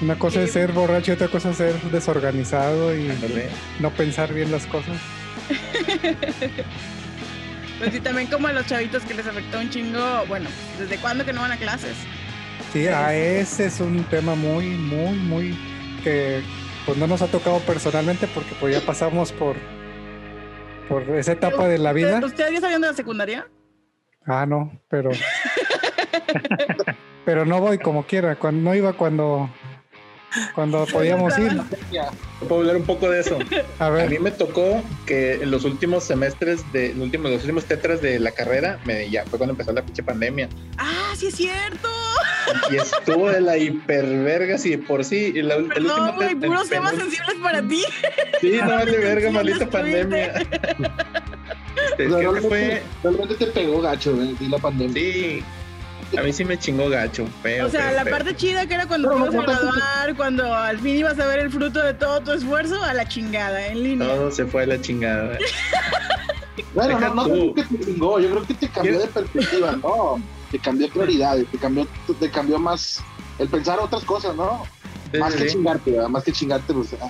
Una cosa es ser borracho y otra cosa es ser desorganizado y Ándale. no pensar bien las cosas. Pues sí, también como a los chavitos que les afectó un chingo, bueno, ¿desde cuándo que no van a clases? Sí, a ese es un tema muy, muy, muy que pues no nos ha tocado personalmente porque pues ya pasamos por por esa etapa de la vida. ¿Ustedes, ¿Ustedes ya salieron de la secundaria? Ah, no, pero pero no voy como quiera, cuando no iba cuando cuando podíamos ir. Puedo hablar un poco de eso. A A mí ver, me tocó que en los últimos semestres de los últimos, los últimos tetras de la carrera, me, ya fue cuando empezó la pinche pandemia. Ah, sí es cierto. Y estuvo de la hiperverga, si de por sí. y la- el Perdón, último güey, te- puros el temas sensibles para ti. Sí, no vale verga, maldita pandemia. Este, realmente, fue. realmente te pegó gacho, güey, sí, la pandemia. Sí, a mí sí me chingó gacho, feo. O sea, feo, la feo. parte chida que era cuando ibas a no tanto- graduar, cuando al fin ibas a ver el fruto de todo tu esfuerzo, a la chingada, en línea. Todo se fue a la chingada. Bueno, Deja no, no creo que te chingó, yo creo que te cambió de perspectiva, no, te cambió prioridades, te cambió, te cambió más el pensar otras cosas, ¿no? Más que Sí. chingarte, ¿verdad? más que chingarte, pues ah,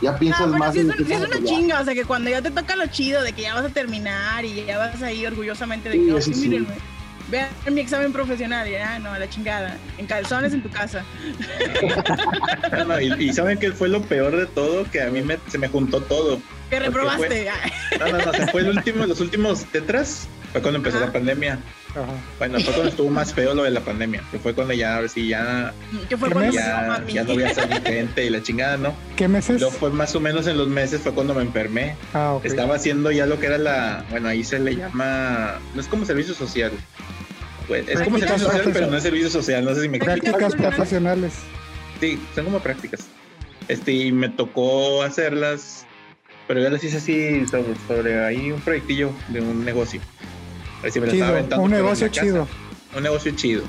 ya piensas pero más sí es, en qué sí es una ya. chinga, o sea que cuando ya te toca lo chido de que ya vas a terminar y ya vas ahí orgullosamente de Sí, que, oh, sí, sí. mírenme, vean mi examen profesional, y ya, no, a la chingada, en calzones en tu casa. No, no, y, y saben que fue lo peor de todo, que a mí me, se me juntó todo. Que reprobaste. Ay, No, no, no, se fue el último, los últimos tetras, fue cuando empezó Ajá. la pandemia. ajá. Bueno, fue cuando estuvo más feo lo de la pandemia, que fue cuando ya, ahora sí, ya, Que fue ¿Qué cuando ya, no voy a salir gente y la chingada, ¿no? ¿Qué meses? Luego fue más o menos en los meses, fue cuando me enfermé. Ah. Estaba haciendo ya lo que era la, bueno, ahí se le llama, no es como servicio social. Pues, es como servicio social, pero no es servicio social, no sé si me explico. Prácticas Prácticas profesionales. Sí, son como prácticas. Este, y me tocó hacerlas, pero yo las hice así sobre, sobre ahí un proyectillo de un negocio. Así me lo Chido, estaba aventando un negocio casa. chido. Un negocio chido.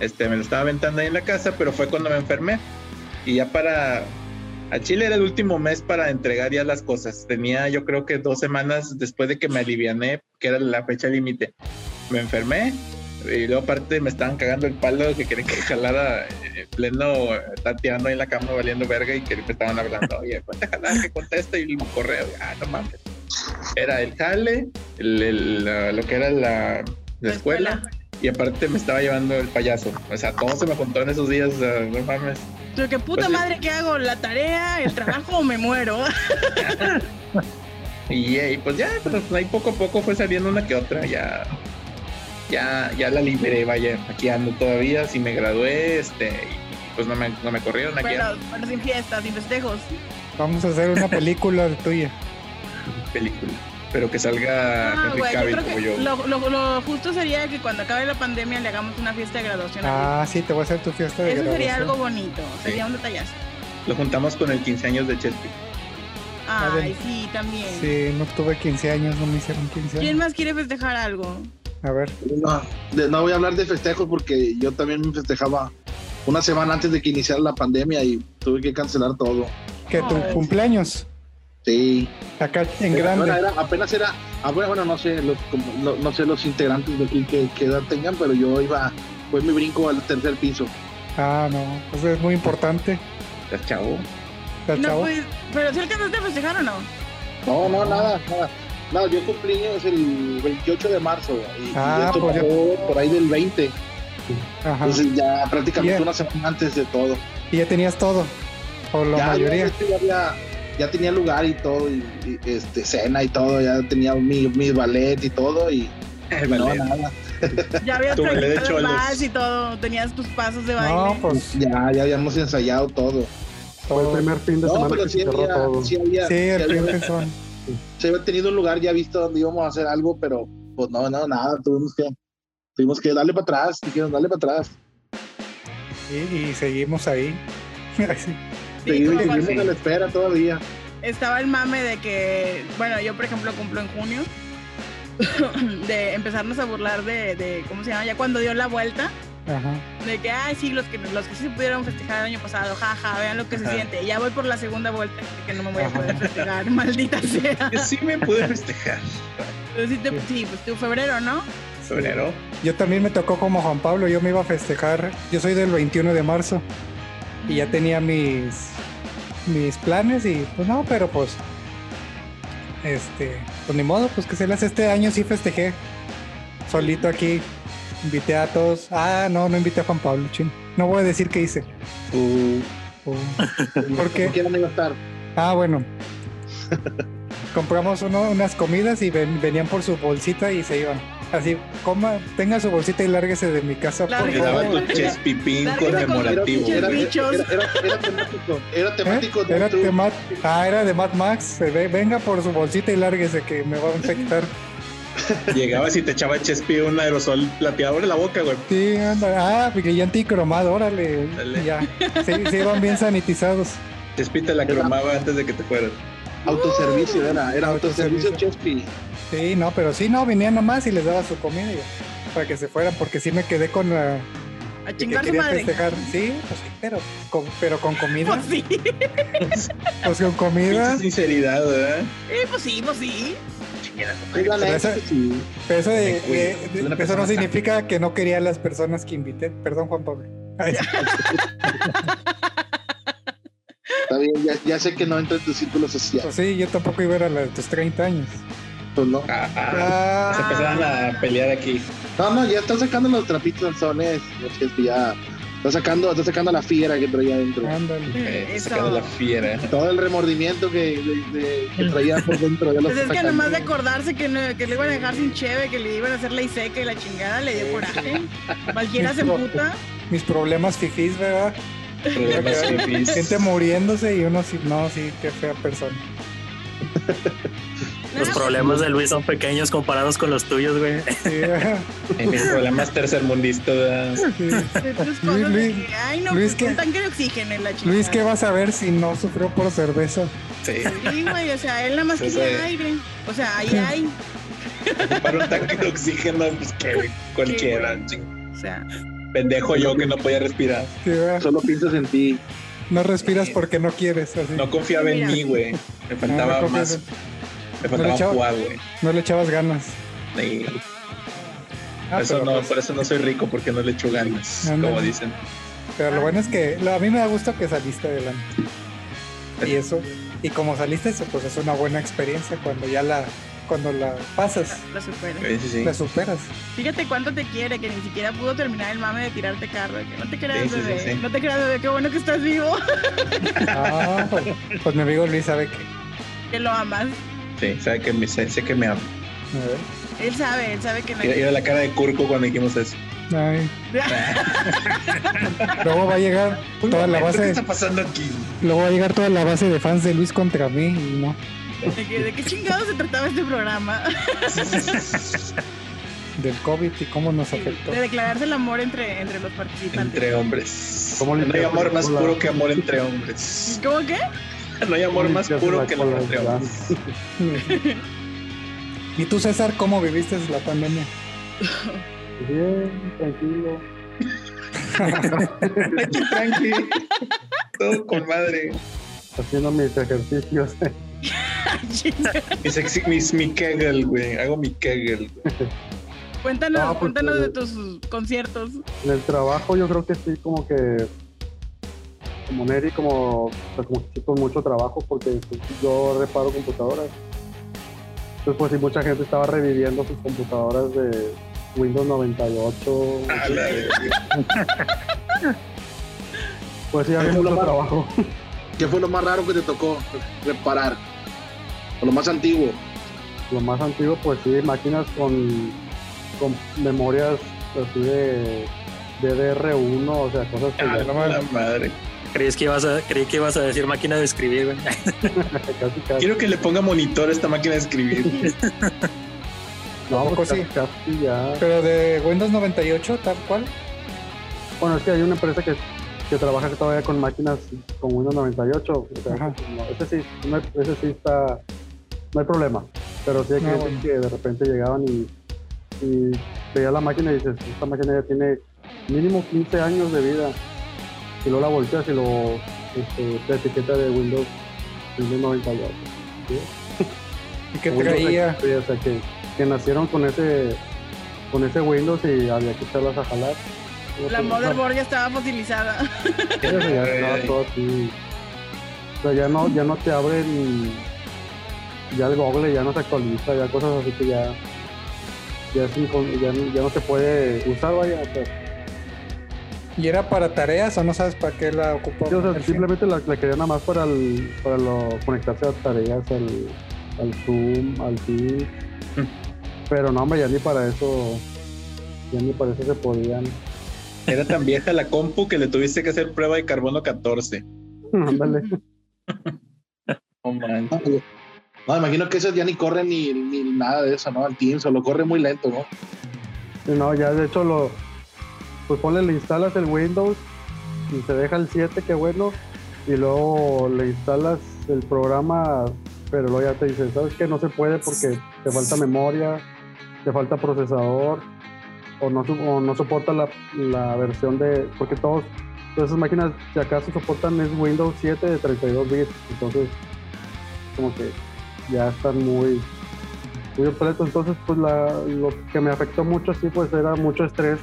Este, me lo estaba aventando ahí en la casa, pero fue cuando me enfermé. Y ya para. A Chile era el último mes para entregar ya las cosas. Tenía yo creo que dos semanas después de que me aliviané, que era la fecha límite. Me enfermé y luego aparte me estaban cagando el palo que querían que jalara en pleno, estar tirando ahí en la cama valiendo verga y que me estaban hablando, oye, ponte a jalar, que contesta y el correo, ah, no mames. Era el jale, el- el- la- lo que era la, la La escuela, escuela. y aparte me estaba llevando el payaso. O sea, todo se me contó en esos días, o sea, no mames. Yo, ¿Qué puta Pues, madre que hago? ¿La tarea, el trabajo o me muero? Y, eh, y pues ya, pero ahí poco a poco fue saliendo una que otra, ya. Ya, ya la liberé, vaya, aquí ando todavía, si me gradué, este, y pues no me, no me corrieron aquí Bueno, ando, bueno, sin fiestas, sin festejos. Vamos a hacer una película tuya. película. Pero que salga Ah, Henry Cavill como yo. lo, lo- lo justo sería que cuando acabe la pandemia le hagamos una fiesta de graduación. a Ah, sí, te voy a hacer tu fiesta de Eso sería graduación. algo bonito, sería un detallazo. Lo juntamos con el 15 años de Chespi. Ay, sí, también. Sí, no tuve 15 años, no me hicieron 15 ¿Quién años. más quiere festejar algo? A ver, No, de- no voy a hablar de festejos porque yo también me festejaba una semana antes de que iniciara la pandemia y tuve que cancelar todo. que tu Ay. cumpleaños, Sí. acá en Era- grande. bueno, era- apenas era, ah, bueno, bueno, no sé, los, como- no, no sé los integrantes de aquí que, qué edad tengan, pero yo iba, fue mi brinco al tercer piso. Ah, no, pues es muy importante. ¿Estás chavo? ¿Está No, chavo? pues, pero si alcanzaste a festejar o no? No, no, nada, nada. No, yo cumplí años el 28 de marzo y, y Ah, esto pues ya- por ahí del 20. Ajá. Entonces ya prácticamente Bien. una semana antes de todo. Y ya tenías todo, o la ya, mayoría. Ya, ya, había- ya tenía lugar y todo, y, y, este, cena y todo, ya tenía mi, mi ballet y todo, y no, nada. Ya habías practicado vals y todo, tenías tus pasos de baile. No, pues Ya, ya habíamos ensayado todo. Fue el primer fin de No, semana pero que sí se cerró había, todo. sí había, Sí, el sí primer son. se había tenido un lugar ya visto donde íbamos a hacer algo, pero pues no, no, nada, tuvimos que, tuvimos que darle para atrás, dijeron, darle para atrás. Y, y seguimos ahí. Seguimos seguimos la espera todavía. estaba el mame de que, bueno, yo por ejemplo cumplo en junio, de empezarnos a burlar de, de, ¿cómo se llama? Ya cuando dio la vuelta, Ajá. de que, ay, sí, los que, los que sí se pudieron festejar el año pasado, jaja, vean lo que se siente. Ya voy por la segunda vuelta, que no me voy a Ajá. poder festejar, maldita sea. Yo sí me pude festejar. Pero sí, te- sí, pues tu febrero, ¿no? Febrero. Yo también me tocó como Juan Pablo, yo me iba a festejar. Yo soy del 21 de marzo y ya tenía mis mis planes y pues no, pero pues este, pues ni modo, pues que se las este año sí festejé solito aquí. Invité a todos. Ah, no, no invité a Juan Pablo, chin. No voy a decir qué hice. Uh, Uh, ¿Por qué? ¿Por qué no iba a estar? Ah, bueno. Compramos uno- unas comidas y ven- venían por su bolsita y se iban. Así, coma, tenga su bolsita y lárguese de mi casa, por Lárguese. le daba tu chespipín conmemorativo. Era- Era, güey. bichos. era- era- era temático. Era temático. ¿Eh? Era de de Mad, ah, era de Mad Max. Ve- Venga por su bolsita y lárguese que me va a infectar. Llegabas y te echaba Chespi un aerosol plateador en la boca, güey. Sí, anda. Ah, porque ya anticromado, órale. Dale. Ya. Se, se iban bien sanitizados. Chespi te la cromaba antes de que te fueras. Autoservicio era. Era autoservicio Autoservicio. Chespi. Sí, no, pero sí, no, venían nomás y les daba su comida para que se fueran, porque sí me quedé con la. A que chingar su quería madre. festejar. Sí, pues sí, pero con, pero con comida. Pues sí. Pues con comida. Pinche sinceridad, ¿verdad? Eh, pues sí, pues sí. Pero sí. Pero eso, de- de- de- eso no significa que no quería a las personas que invité. Perdón, Juan Pablo. Está bien, ya, ya sé que no entra en tu círculo social. pues sí, yo tampoco iba a ir a la de tus 30 años. Pues no. Ah, ah, se Ah, empezaron a pelear aquí. No, no, ya está sacando los trapitos al sol, es, Chespi, ya. Está sacando, está sacando la fiera que traía adentro. ándale. Eh, sacando la fiera. Todo el remordimiento que, de- de- que traía por dentro. Ya lo Pues es que nomás de acordarse que, no, que le iban a dejar sin cheve, que le iban a hacer la seca y la chingada, le dio coraje. Cualquiera se emputa. Mis problemas fifís, ¿verdad? Problemas fifís. Gente muriéndose y uno sí, no, sí, qué fea persona. Los problemas de Luis son pequeños comparados con los tuyos, güey. Sí, mis problemas tercermundistas. sí. Luis, que, ay, no, Luis, pues, ¿qué? un tanque de oxígeno en la chingada. Luis, ¿qué vas a ver si no sufrió por cerveza? Sí. Sí, güey, o sea, él nada más quería aire. O sea, ahí hay. Para un tanque de oxígeno, pues que cualquiera. ching. O sea, Pendejo yo que no podía respirar. Sí. Solo piensas en ti. No respiras porque no quieres. Así. No confiaba en mí, güey. Me faltaba No, no más. Me No le faltaba echaba- jugar, güey. No le echabas ganas. Sí. Ah, Por eso no, pues, por eso no soy rico, porque no le echo ganas, como dicen. pero lo bueno es que lo- a mí me da gusto que saliste adelante. Y eso, y como saliste, eso pues es una buena experiencia cuando ya la, cuando la pasas, la supera. Sí, sí, sí. la superas. Fíjate cuánto te quiere, que ni siquiera pudo terminar el mame de tirarte carro. Que no te creas, Sí, sí, sí, bebé. sí. No te creas, bebé. Qué bueno que estás vivo. Ah, pues, pues mi amigo Luis sabe que. que lo amas. Sí, sabe que me, sé, sé que me ama. a ver, Él sabe, él sabe que no mira la cara de Curco cuando dijimos eso. ay, luego va a llegar toda la ¿Qué base, está pasando aquí? luego va a llegar toda la base de fans de Luis contra mí y no. ¿De qué, de qué chingados se trataba este programa? Del COVID y cómo nos afectó. De declararse el amor entre, entre los participantes. Entre hombres. ¿Cómo No hay amor más puro que amor entre hombres. ¿Cómo qué? No hay amor más puro la que ya. hombres. ¿Y tú, César, cómo viviste la pandemia? Bien, tranquilo. Tranqui. Todo con madre. Haciendo mis ejercicios. Mis, mis, mi Kegel, güey. Hago mi Kegel. güey. Cuéntanos, No, pues, cuéntanos de eh, tus conciertos. En el trabajo yo creo que sí, como que como Neri, como, pues, como con mucho trabajo porque pues, yo reparo computadoras. Entonces pues sí, mucha gente estaba reviviendo sus computadoras de Windows 98. A la verga. Pues sí, había mucho trabajo. ¿Qué fue lo más raro que te tocó reparar? O lo más antiguo. Lo más antiguo, pues sí, máquinas con, con memorias así de DDR1, o sea, cosas que A ya la madre. Creí que ibas a, creí que ibas a decir máquina de escribir, güey. casi casi. Quiero que le ponga monitor a esta máquina de escribir. No, poco pues sí? casi, casi ya. Pero de Windows 98, tal cual. Bueno, es que hay una empresa que, que trabaja todavía con máquinas con Windows 98. O sea, Ajá. no, ese, sí, no ese sí está. No hay problema. Pero sí hay clientes bueno. que de repente llegaban y, y veía la máquina y dices: Esta máquina ya tiene mínimo 15 años de vida. Y luego la volteas y lo. Este, la etiqueta de Windows, Windows 98. ¿sí? ¿Y qué Windows traía? XP, o sea, que, que nacieron con ese, con ese Windows y había que echarlas a jalar. La motherboard ya estaba fosilizada. Eso ya todo así. O sea, ya no, ya no te abren. Ya el Google ya no se actualiza, ya cosas así que ya. Ya, incon- ya, no- ya no se puede usar, vaya. O sea, ¿Y era para tareas o no sabes para qué la ocupó? o sea, simplemente la, la quería nada más para, el, para lo, conectarse a tareas, al, al Zoom, al Teams. Pero no, hombre, ya ni para eso. Ya ni para eso se podían. Era tan vieja la compu que le tuviste que hacer prueba de carbono 14. Ándale. No imagino que eso ya ni corre ni, ni nada de eso, ¿no? Al Teams, solo corre muy lento, ¿no? No, ya de hecho lo. Pues ponle, le instalas el Windows y se deja el 7, qué bueno. Y luego le instalas el programa, pero luego ya te dice, ¿sabes qué? No se puede porque te falta memoria, te falta procesador, o no, o no soporta la, la versión de. Porque todos, todas esas máquinas, si acaso soportan, es Windows 7 de 32 bits. Entonces, como que ya están muy muy. Entonces, pues la, lo que me afectó mucho, sí, pues era mucho estrés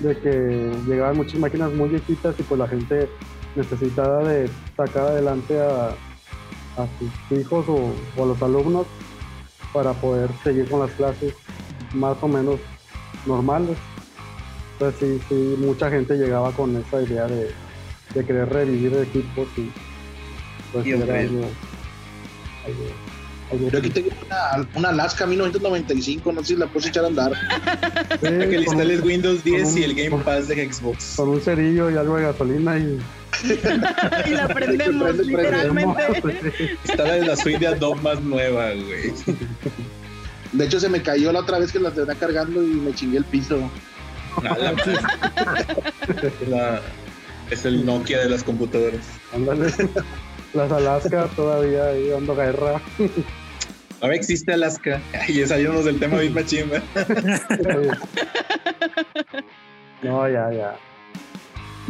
de que llegaban muchas máquinas muy viejitas y pues la gente necesitaba de sacar adelante a, a sus hijos o, o a los alumnos para poder seguir con las clases más o menos normales. Entonces, sí, sí, mucha gente llegaba con esa idea de, de querer revivir equipos y pues Yo aquí tengo una, una Alaska 1995, no sé si la puedo echar a andar. Sí, que le instales Windows 10 con y el Game Pass de Xbox. con un cerillo y algo de gasolina y y la prendemos, Prende, prende. literalmente. Está en la suite de Adobe más nueva, güey. De hecho, se me cayó la otra vez que la tenía cargando y me chingué el piso. La. La- es el Nokia de las computadoras. ándale. Las Alaska todavía ahí dando guerra. Ahora existe Alaska. Y ya salimos del tema bien ¿verdad? No, ya, ya.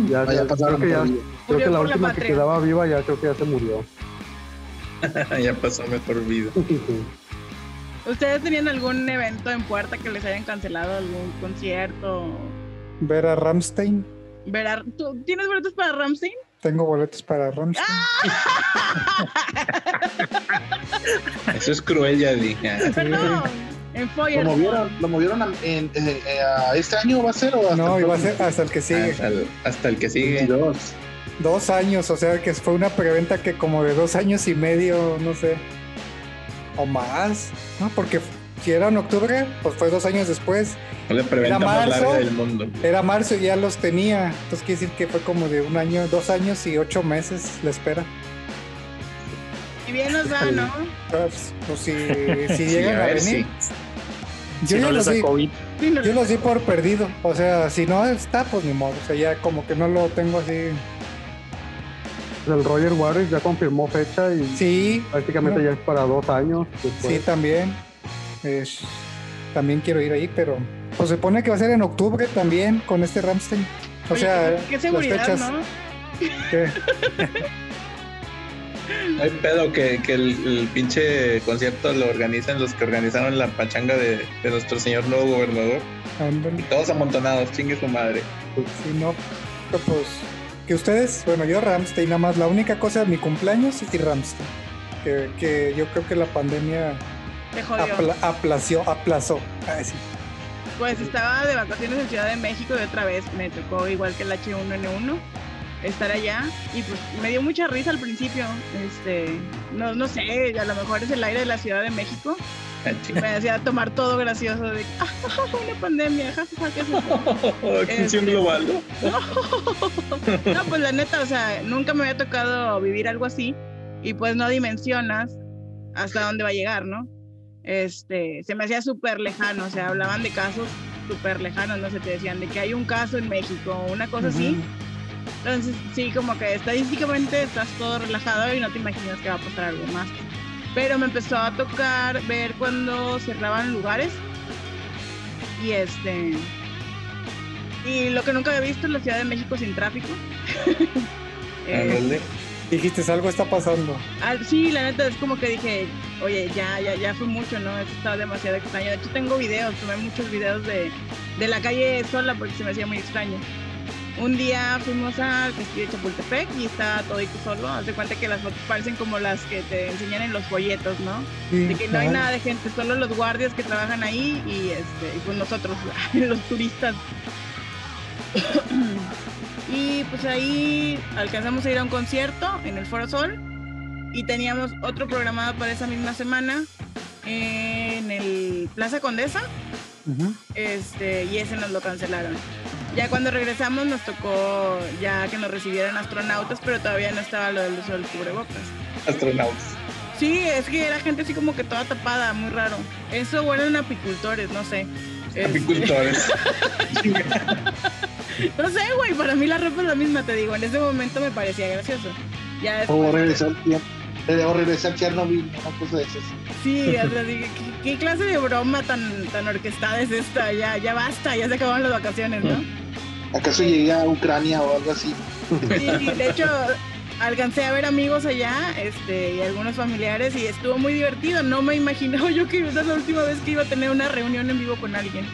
Ya, ya, pasaron creo que, ya, creo que la última que quedaba viva ya creo que ya se murió. ya pasó mejor vida. ¿Ustedes tenían algún evento en puerta que les hayan cancelado? ¿Algún concierto? Ver a Ramstein. Ver a- ¿Tú tienes boletos para Ramstein? Tengo boletos para Ramstein. Eso es cruel, ya dije. Perdón. En ¿Lo movieron, lo movieron a, en- eh, eh, a este año va a ser o hasta No, el iba a ser hasta el que sigue. Hasta el, hasta el que sigue. 22. Dos años, o sea que fue una preventa que como de dos años y medio, no sé. O más, ¿no? Porque si era en octubre, pues fue dos años después. La Era marzo. larga del mundo. Era marzo y ya los tenía. Entonces quiere decir que fue como de un año, dos años y ocho meses la espera. Y bien nos va, ¿no? Pues, pues si, si Sí, llegan a a, ver, venir. sí. Yo, si no los di, yo los di por perdido. O sea, si no está, pues ni modo. O sea, ya como que no lo tengo así. El Roger Waters ya confirmó fecha y Sí, prácticamente no. ya es para dos años. Sí, también. Es- también quiero ir ahí, pero pues se pone que va a ser en octubre también con este Ramstein. O Oye, sea, qué- qué las seguridad, fechas ¿no? No hay pedo que, que el, el pinche concierto lo organizan los que organizaron la pachanga de, de nuestro señor nuevo gobernador. ándale, Todos amontonados, chingue su madre. si no, pero, pues que ustedes, bueno, yo Ramstein nada más, la única cosa de mi cumpleaños y Ramstein. Que, que yo creo que la pandemia Te jodió. apla- aplació, aplazó. Sí. Pues estaba de vacaciones en Ciudad de México y otra vez me tocó igual que el H1N1 estar allá y pues me dio mucha risa al principio. Este, no, no sé, a lo mejor es el aire de la Ciudad de México. Ah. Me hacía tomar todo gracioso de ah, una pandemia, jajaja, ¿qué es eso? Global, ¿no? No, pues la neta, o sea, nunca me había tocado vivir algo así y pues no dimensionas hasta dónde va a llegar, ¿no? Este, se me hacía súper lejano, o sea, hablaban de casos súper lejanos, no sé, te decían de que hay un caso en México, una cosa así. Entonces, sí, como que estadísticamente estás todo relajado y no te imaginas que va a pasar algo más. Pero me empezó a tocar ver cuando cerraban lugares y este y lo que nunca había visto en la Ciudad de México sin tráfico. Eh. Dijiste, algo está pasando. al- sí, la neta es como que dije, oye, ya, ya, ya fue mucho, ¿no? Esto está demasiado extraño. De hecho, tengo videos, tomé muchos videos de, de la calle sola porque se me hacía muy extraño. un día fuimos al castillo de Chapultepec y está todito solo. Haz de cuenta que las fotos parecen como las que te enseñan en los folletos, ¿no? Sí, De que no hay nada de gente, solo los guardias que trabajan ahí y, este, y pues nosotros, los turistas. Y pues ahí alcanzamos a ir a un concierto en el Foro Sol y teníamos otro programado para esa misma semana en el Plaza Condesa este, y ese nos lo cancelaron. Ya cuando regresamos nos tocó ya que nos recibieran astronautas, pero todavía no estaba lo del uso del cubrebocas. Astronautas. Sí, es que era gente así como que toda tapada, muy raro. Eso o eran apicultores, no sé. Este, Apicultores. no sé, güey, para mí la ropa es la misma, te digo. En ese momento me parecía gracioso. Ya O regresar. O regresar a Chernobyl, una cosa de esas. sí, o sea, dije, ¿qué, qué clase de broma tan, tan orquestada es esta? Ya, ya basta, ya se acabaron las vacaciones, ¿no? ¿Acaso llegué a Ucrania o algo así? Sí, de hecho, alcancé a ver amigos allá este, y algunos familiares y estuvo muy divertido. No me imaginaba yo que era la última vez que iba a tener una reunión en vivo con alguien.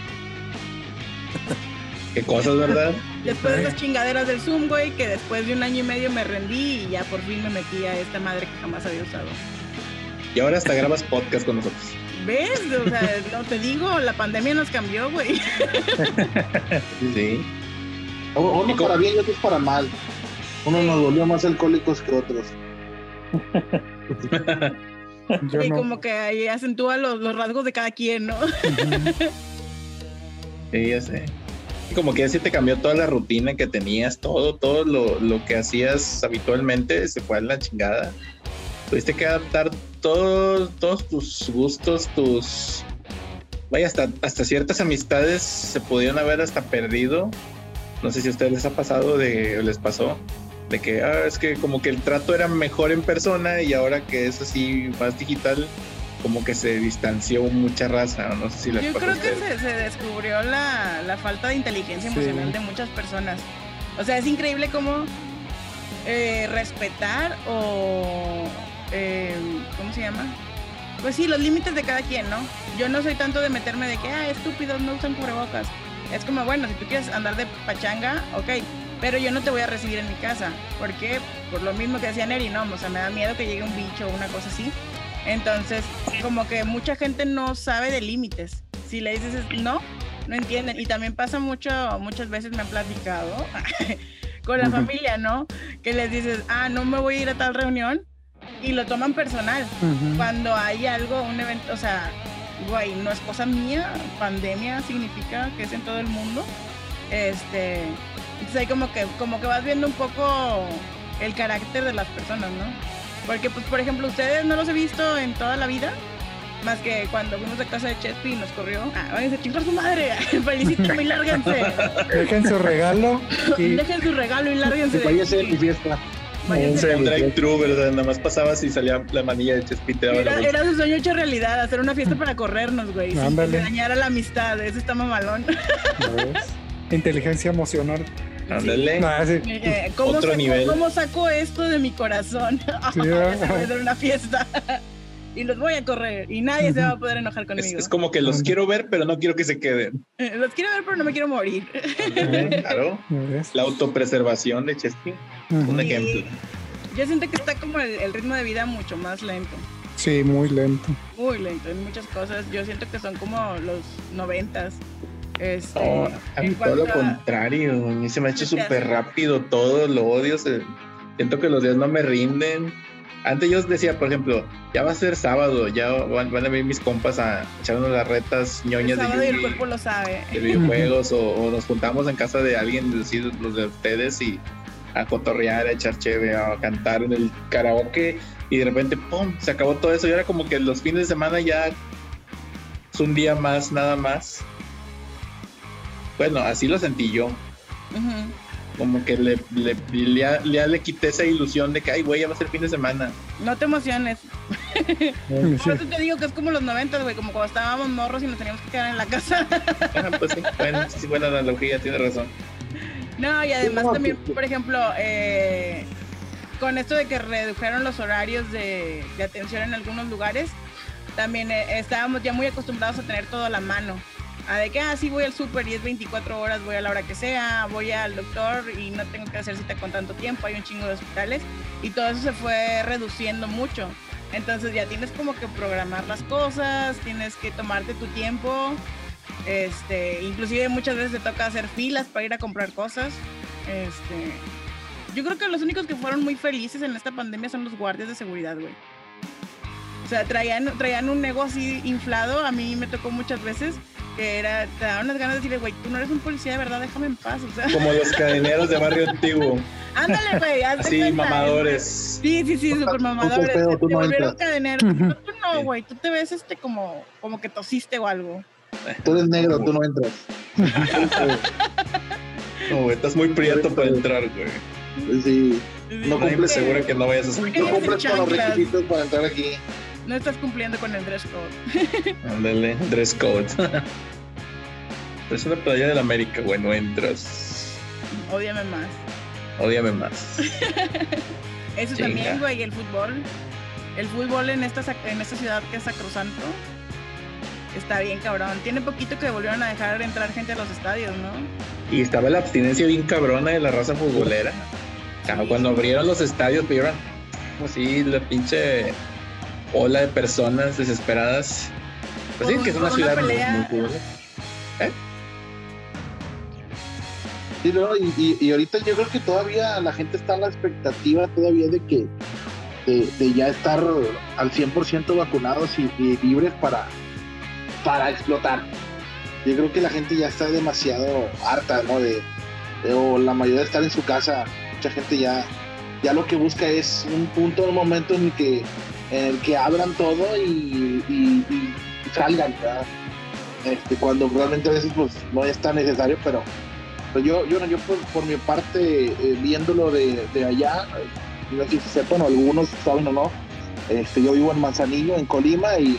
Qué cosas, ¿verdad? Después de esas chingaderas del Zoom, güey, que después de un año y medio me rendí y ya por fin me metí a esta madre que jamás había usado. Y ahora hasta grabas podcast con nosotros. ¿Ves? O sea, no te digo, la pandemia nos cambió, güey. Sí. O- Unos para bien y otros para mal. Uno nos volvió más alcohólicos que otros. Yo y no. como que ahí acentúa los, los rasgos de cada quien, ¿no? Sí, ya sé. Y Como que así te cambió toda la rutina que tenías, todo, todo lo, lo que hacías habitualmente se fue a la chingada. Tuviste que adaptar todos, todos tus gustos, tus... Vaya, hasta, hasta ciertas amistades se pudieron haber hasta perdido. No sé si a ustedes les ha pasado, de, o les pasó, de que ah, es que como que el trato era mejor en persona y ahora que es así más digital, como que se distanció mucha raza. No sé si les Yo creo que se, se descubrió la, la falta de inteligencia Sí. emocional de muchas personas. O sea, es increíble cómo eh, respetar o... eh, ¿Cómo se llama? Pues sí, los límites de cada quien, ¿no? Yo no soy tanto de meterme de que, ah, estúpidos, no usan cubrebocas. Es como, bueno, si tú quieres andar de pachanga, ok, pero yo no te voy a recibir en mi casa. ¿Por qué? Por lo mismo que decía Neri, ¿no? O sea, me da miedo que llegue un bicho o una cosa así. Entonces, como que mucha gente no sabe de límites. Si le dices es- no, no entienden. Y también pasa mucho, muchas veces me han platicado con la familia, ¿no? Que les dices, ah, no me voy a ir a tal reunión y lo toman personal. Cuando hay algo, un evento, o sea, güey, no es cosa mía, pandemia significa que es en todo el mundo. Este, entonces ahí como que, como que vas viendo un poco el carácter de las personas, ¿no? Porque, pues, por ejemplo, ustedes no los he visto en toda la vida, más que cuando fuimos a casa de Chespi y nos corrió. Ah, váyanse a chingar su madre, felicítame y lárguense. Dejen su regalo y Dejen su regalo y lárguense. de Váyase de mi fiesta. Váyanse de Un drive-thru, ¿verdad? Nada más pasabas y salía la manilla de la Era, era su sueño hecho realidad, hacer una fiesta para corrernos, güey. Sin Ándale. que dañara la amistad, eso está mamalón. ¿ya ves? Inteligencia emocional. Ándale. Ah, sí. Eh, ¿cómo, Otro saco, nivel. ¿Cómo saco esto de mi corazón? Sí, va a ser una fiesta. y los voy a correr y nadie se va a poder enojar Es, conmigo. es como que los quiero ver, pero no quiero que se queden. Eh, Los quiero ver, pero no me quiero morir. Claro. La autopreservación de. Ujú. Un Sí. ejemplo. Yo siento que está como el, el ritmo de vida mucho más lento. Sí, muy lento. Muy lento en muchas cosas. Yo siento que son como los noventas. Este, No, a mí todo lo a- contrario. A mí se me ha hecho súper rápido todo, lo odio. se- Siento que los días no me rinden. Antes yo decía, por ejemplo, ya va a ser sábado, ya van, van a venir mis compas a echarnos las retas el ñoñas de, sábado y el cuerpo lo sabe. de videojuegos o, o nos juntamos en casa de alguien, decir los de ustedes y a cotorrear, a echar cheve, a cantar en el karaoke y de repente, ¡pum! Se acabó todo eso y ahora como que los fines de semana ya es un día más, nada más. Bueno, así lo sentí yo. Como que le, le, le, le- le quité esa ilusión de que, ay, güey, ya va a ser fin de semana. No te emociones. Sí. Por eso te digo que es como los 90, güey, como cuando estábamos morros y nos teníamos que quedar en la casa. Ah, pues sí, bueno, sí, buena analogía, tiene razón. No, y además también, por ejemplo, eh, con esto de que redujeron los horarios de, de atención en algunos lugares, también eh, estábamos ya muy acostumbrados a tener todo a la mano. A de que, ah, sí, voy al súper y es 24 horas, voy a la hora que sea, voy al doctor y no tengo que hacer cita con tanto tiempo, hay un chingo de hospitales y todo eso se fue reduciendo mucho. Entonces ya tienes como que programar las cosas, tienes que tomarte tu tiempo, este, inclusive muchas veces te toca hacer filas para ir a comprar cosas. Este, yo creo que los únicos que fueron muy felices en esta pandemia son los guardias de seguridad, güey. O sea, traían, traían un negocio así inflado, a mí me tocó muchas veces que era, te daban unas ganas de decirle, güey, tú no eres un policía de verdad, déjame en paz, o sea. Como los cadeneros de barrio antiguo. Ándale, güey, cuenta, mamadores. Sí, sí, sí, súper mamadores. pedo, Te tú no volvieron entras. cadeneros. No, tú no, güey, tú te ves este como, como que tosiste o algo. Tú eres negro, tú no entras. No, güey, estás muy prieto para entrar, güey. Sí, No me cumple asegura que no vayas a ¿Por qué no cumples con los requisitos para entrar aquí. No estás cumpliendo con el dress code. Ándale, dress code. Es una playa del América, güey, no entras. Ódiame más. Ódiame más. Eso Chinga. también, güey, el fútbol. El fútbol en esta, en esta ciudad que es sacrosanto. Está bien, cabrón. Tiene poquito que volvieron a dejar entrar gente a los estadios, ¿no? Y estaba la abstinencia bien cabrona de la raza futbolera. Sí, cuando abrieron los estadios, vieron pues sí, la pinche ola de personas desesperadas. Pues sí, que es una ciudad muy, pelea. muy futbolera. Sí, no, y, y- y ahorita yo creo que todavía la gente está a la expectativa todavía de que de, de ya estar al 100% vacunados y, y libres para, para explotar. Yo creo que la gente ya está demasiado harta, ¿no? De, de- o la mayoría de estar en su casa. Mucha gente ya, ya lo que busca es un punto, un momento en el que, en el que abran todo y, salgan. Este, cuando realmente a veces pues, no es tan necesario, pero pues yo, yo, yo por, por mi parte, eh, viéndolo de, de allá, eh, no sé si sepan algunos saben o no, este, yo vivo en Manzanillo, en Colima, y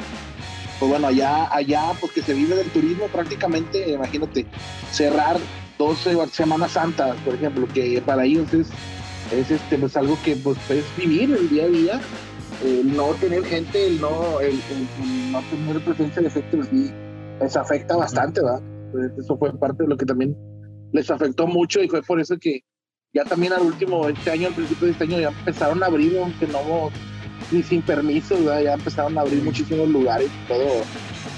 pues bueno, allá, allá, pues que se vive del turismo prácticamente, imagínate, cerrar 12 Semanas Santas, por ejemplo, que para ellos es, es este, pues algo que pues, es vivir el día a día, el no tener gente, el no, el, el- el no tener presencia de gente, pues sí, les afecta bastante, ¿verdad? Pues, eso fue parte de lo que también les afectó mucho y fue por eso que ya también al último, este año, al principio de este año, ya empezaron a abrir, aunque no, ni sin permiso, ¿verdad? ya empezaron a abrir muchísimos lugares todo.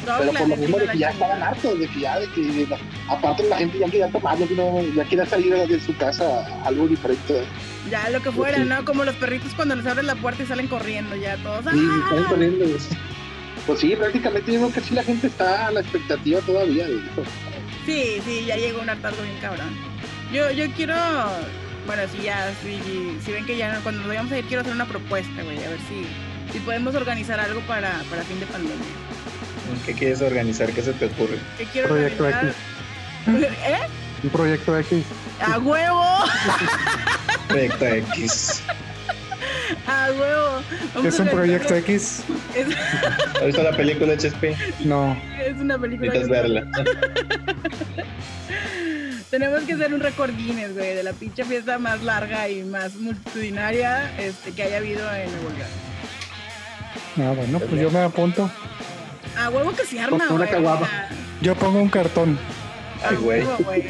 Pero por lo mismo de que ya estaban hartos, de que ya, de que aparte la gente ya quería tomar, ya, no, ya quería salir de su casa algo diferente. Ya lo que fuera, Sí. ¿no? Como los perritos cuando les abres la puerta y salen corriendo ya todos. Sí, ¡ah! están corriendo. Pues sí, prácticamente yo creo que sí la gente está a la expectativa todavía de eso. Sí, sí, ya llegó un hartazgo bien cabrón. Yo, yo quiero, bueno, si ya, si, si ven que ya cuando nos vayamos a ir, quiero hacer una propuesta, güey, a ver si, si podemos organizar algo para, para fin de pandemia. ¿Qué quieres organizar? ¿Qué se te ocurre? ¿Qué quiero Proyecto organizar? ¿Eh? Un proyecto X. ¡A huevo! Proyecto X. ¡A huevo! Vamos ¿Es a un proyecto X? Es, ¿Has visto la película de Chespi? No. es una película. Necesitas verla. Tenemos que hacer un récord Guinness, güey, de la pinche fiesta más larga y más multitudinaria este, que haya habido en Nuevo León. Ah, bueno, pues yo me apunto. A huevo que se arma, una güey. caguama. o sea, Yo pongo un cartón. Ay, güey.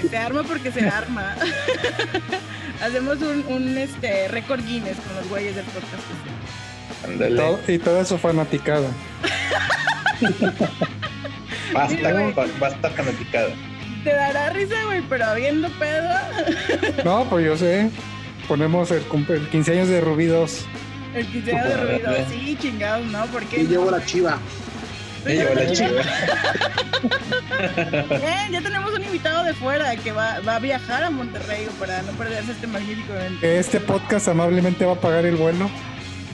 Se arma porque se arma. Hacemos un, un este, récord Guinness con los güeyes del podcast. Ándale. Todo- y toda su fanaticada. Basta, Sí, basta fanaticada. Te dará risa, güey, pero habiendo pedo. No, pues yo sé. Ponemos el, el 15 años de Rubí 2. El quinceañero de ruido. Sí, chingados, ¿no? Porque. Y llevo la chiva. Me llevó la chiva. Eh, ya tenemos un invitado de fuera que va, va a viajar a Monterrey para no perderse este magnífico evento. Este podcast amablemente va a pagar el vuelo.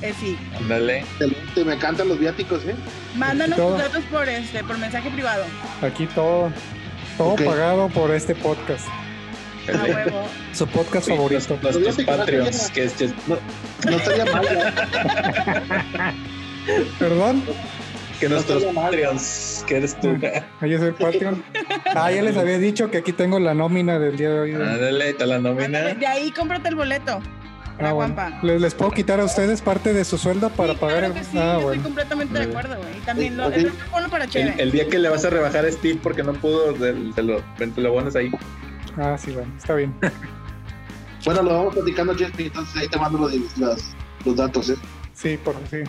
Eh, sí. Ándale. Excelente, me encantan los viáticos, ¿eh? Mándanos tus datos por este, por mensaje privado. Aquí todo. Todo pagado por este podcast. A huevo. Su podcast Sí, favorito. los- Nuestros no Patreons, que es Ches- No estaría mal, ¿eh? ¿Perdón? Que nuestros. Patreons, que eres tú. Es el Patreon. Ah, ya les había dicho que aquí tengo la nómina del día de hoy. Está la nómina. Ándale, de ahí cómprate el boleto. La Ah, bueno. guampa. ¿Les, les puedo quitar a ustedes parte de su sueldo para Sí, pagar claro el... que sí, ah, estoy bueno. completamente de acuerdo, güey. Y también lo, otro ponlo para El, día que le vas a rebajar a Steve porque no pudo, te, lo, te lo pones ahí. Ah, sí, bueno, está bien. Bueno, lo vamos platicando, Chespi, entonces ahí te mando los, los, los datos, ¿eh? Sí, por sí.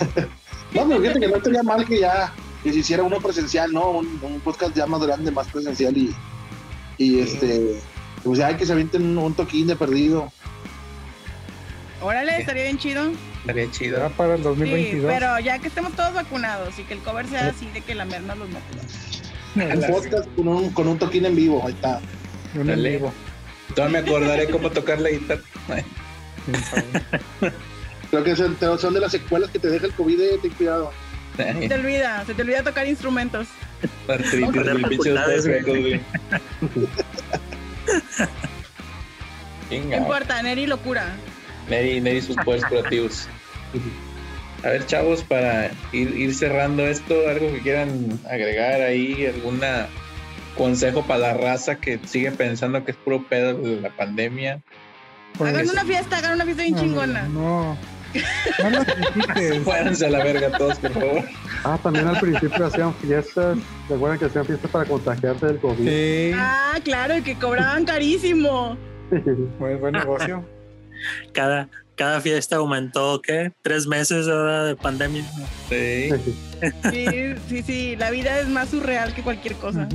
No, pero fíjate que no estaría mal que ya que se hiciera uno presencial, ¿no? Un, un podcast ya más grande, más presencial y, y este, pues ya hay que se avienten un, un toquín de perdido. Órale, estaría bien chido. Estaría Ya chido. para el Sí, 2022. pero ya que estemos todos vacunados y que el cover sea así de que la merna los mate. Un podcast con un, con un toquín en vivo, ahí está. Un en vivo. Todavía me acordaré cómo tocar la guitarra. Creo que son, son de las secuelas que te deja el COVID, eh, ten cuidado. Se te olvida, se te olvida tocar instrumentos. No importa, Neri locura. Neri, Neri sus poderes curativos. A ver, chavos, para ir, ir cerrando esto, algo que quieran agregar ahí, alguna consejo para la raza que sigue pensando que es puro pedo de la pandemia. Hagan una fiesta, hagan una fiesta bien no, chingona. No. No lo critiques. Fuéranse a la verga todos, por favor. Ah, también al principio hacían fiestas. ¿Recuerdan que hacían fiestas para contagiarse del COVID? Sí, Ah, claro, y que cobraban carísimo. buen, buen negocio. Cada, cada fiesta aumentó, ¿qué? Tres meses ahora de pandemia. Sí. Sí, sí, sí, la vida es más surreal que cualquier cosa.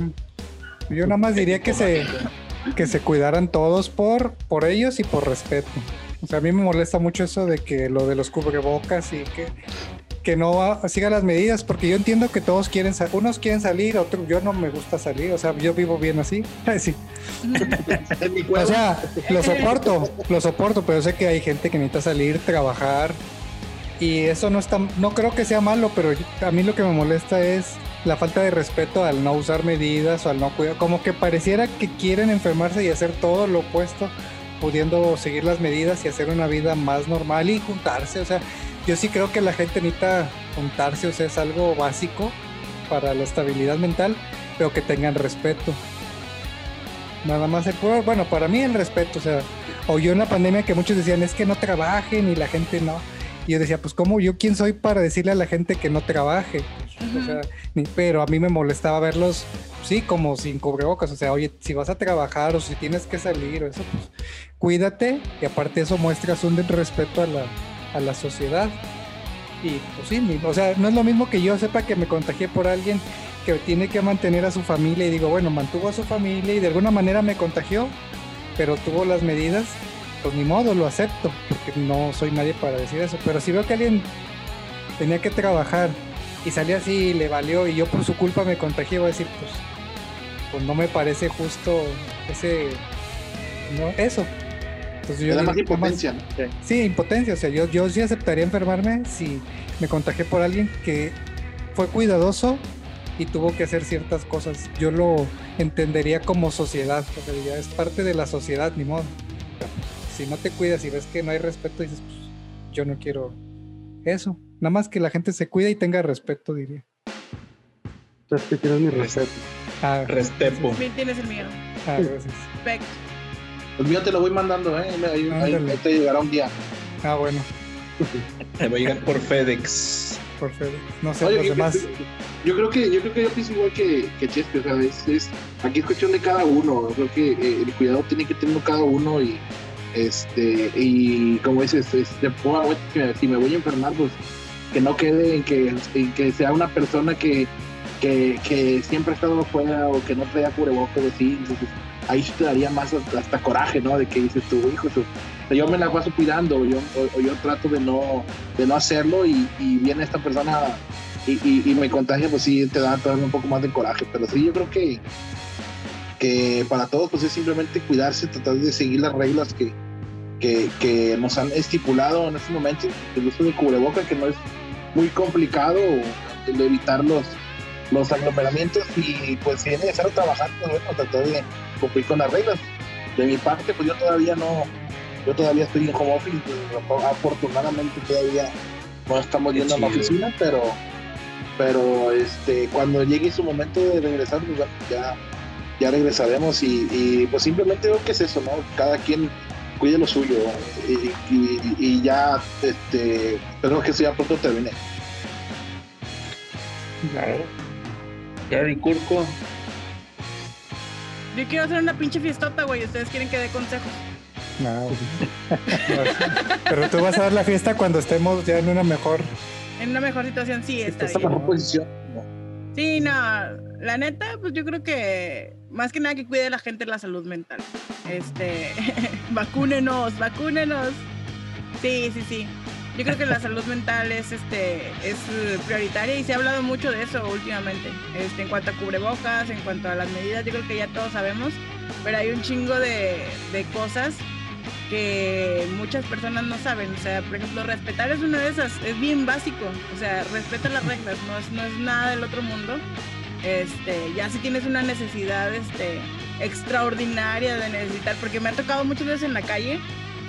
Yo nada más diría que se, que se cuidaran todos por, por ellos y por respeto. O sea, a mí me molesta mucho eso de que lo de los cubrebocas y que, que no siga las medidas, porque yo entiendo que todos quieren, unos quieren salir, otros, yo no me gusta salir, o sea, yo vivo bien así. Sí. O sea, lo soporto, lo soporto, pero sé que hay gente que necesita salir, trabajar y eso no está, no creo que sea malo, pero a mí lo que me molesta es la falta de respeto al no usar medidas o al no cuidar, como que pareciera que quieren enfermarse y hacer todo lo opuesto, pudiendo seguir las medidas y hacer una vida más normal y juntarse, o sea, yo sí creo que la gente necesita juntarse, o sea, es algo básico para la estabilidad mental, pero que tengan respeto. Nada más el bueno, para mí el respeto, o sea, o yo en la pandemia que muchos decían es que no trabajen y la gente no. Y yo decía, pues cómo yo quién soy para decirle a la gente que no trabaje. O sea, pero a mí me molestaba verlos, sí, como sin cubrebocas. O sea, oye, si vas a trabajar o si tienes que salir o eso, pues cuídate. Y aparte eso muestras un respeto a la, a la sociedad. Y pues sí, o sea, no es lo mismo que yo sepa que me contagié por alguien que tiene que mantener a su familia y digo, bueno, mantuvo a su familia y de alguna manera me contagió, pero tuvo las medidas, pues ni modo, lo acepto, porque no soy nadie para decir eso. Pero si veo que alguien tenía que trabajar y salía así y le valió y yo por su culpa me contagié, voy a decir, pues, pues no me parece justo ese, no, eso. Entonces digo, más nada más- impotencia, ¿no? Sí, impotencia. O sea, yo, yo sí aceptaría enfermarme si me contagié por alguien que fue cuidadoso y tuvo que hacer ciertas cosas. Yo lo entendería como sociedad. O sea, ya es parte de la sociedad, ni modo. Si no te cuidas y ves que no hay respeto, dices, pues yo no quiero eso. Nada más que la gente se cuida y tenga respeto, diría. Es que tienes mi respeto. Ah, Restepo. Bien tienes el mío. ah, gracias. Perfecto. El mío te lo voy mandando, ¿eh? Ahí, ahí- Ándale. ahí te llegará un día. Ah, bueno, Te va a llegar por FedEx. por favor. No sé, Oye, los yo, demás. yo creo que yo creo que yo pienso igual que, que Chespi, o sea, es, es- aquí es cuestión de cada uno. Creo que eh, el cuidado tiene que tener cada uno y este y como dices, este, si, me, si me voy a enfermar, pues que no quede en que, en que sea una persona que, que, que siempre ha estado afuera o que no traía cubrebocas así. Entonces, ahí sí te daría más hasta, hasta coraje, ¿no? De que dices tú, hijo, yo me la paso cuidando, yo, o, yo trato de no, de no hacerlo y, viene esta persona y, me contagia, pues sí, te da todavía un poco más de coraje. Pero sí, yo creo que, que para todos, pues es simplemente cuidarse, tratar de seguir las reglas que, que, que nos han estipulado en este momento. El uso de cubreboca, que no es muy complicado, el evitar los, los aglomeramientos y pues si es necesario trabajar, pues bueno, tratar de cumplir con las reglas. De mi parte, pues yo todavía no, yo todavía estoy en home office, pues, afortunadamente todavía no estamos yendo a la oficina, pero pero este cuando llegue su momento de regresar pues bueno, ya ya regresaremos y, y, pues simplemente creo que es eso no cada quien cuide lo suyo y, y- y ya, este, esperemos que eso ya pronto termine. Gary Curco. Yo quiero hacer una pinche fiestota, güey. Ustedes quieren que dé consejos. No. Pero tú vas a dar la fiesta cuando estemos ya en una mejor. En una mejor situación, sí, está Esta es la bien. mejor posición. Sí, no, la neta, pues yo creo que más que nada que cuide la gente la salud mental. Este, vacúnenos, vacúnenos. Sí, sí, sí. Yo creo que la salud mental es este es eh, prioritaria y se ha hablado mucho de eso últimamente. Este, en cuanto a cubrebocas, en cuanto a las medidas, yo creo que ya todos sabemos, pero hay un chingo de, de cosas que muchas personas no saben. O sea, por ejemplo, respetar es una de esas, es bien básico. O sea, respeta las reglas, no es, no es nada del otro mundo. Este, ya si tienes una necesidad este, extraordinaria de necesitar, porque me ha tocado muchas veces en la calle,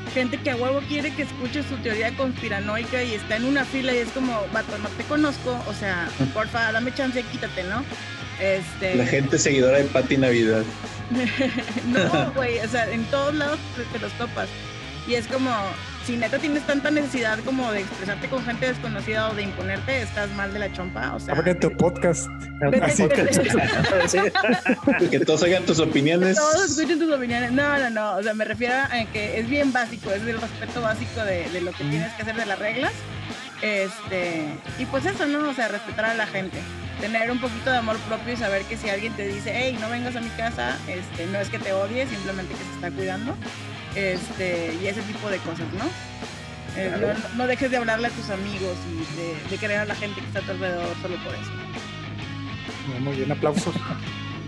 gente que a huevo quiere que escuche su teoría conspiranoica y está en una fila y es como, vato, no te conozco, o sea, porfa, dame chance, quítate, ¿no? Este, La gente seguidora de Pati Navidad. no, güey, o sea, en todos lados te, te los topas. Y es como, si neta tienes tanta necesidad como de expresarte con gente desconocida o de imponerte, estás mal de la chompa. O sea, Abre tu podcast. Así que- vete- Sí. Que todos oigan tus opiniones. todos escuchen tus opiniones. No, no, no. O sea, me refiero a que es bien básico, es el respeto básico de, de lo que tienes que hacer de las reglas. Este, y pues eso, ¿no? O sea, respetar a la gente. Tener un poquito de amor propio y saber que si alguien te dice, hey, no vengas a mi casa, este, no es que te odie, simplemente que se está cuidando. Este, y ese tipo de cosas, ¿no? Eh, Claro. no, no dejes de hablarle a tus amigos y de, de querer a la gente que está a tu alrededor solo por eso. Muy bien, aplausos.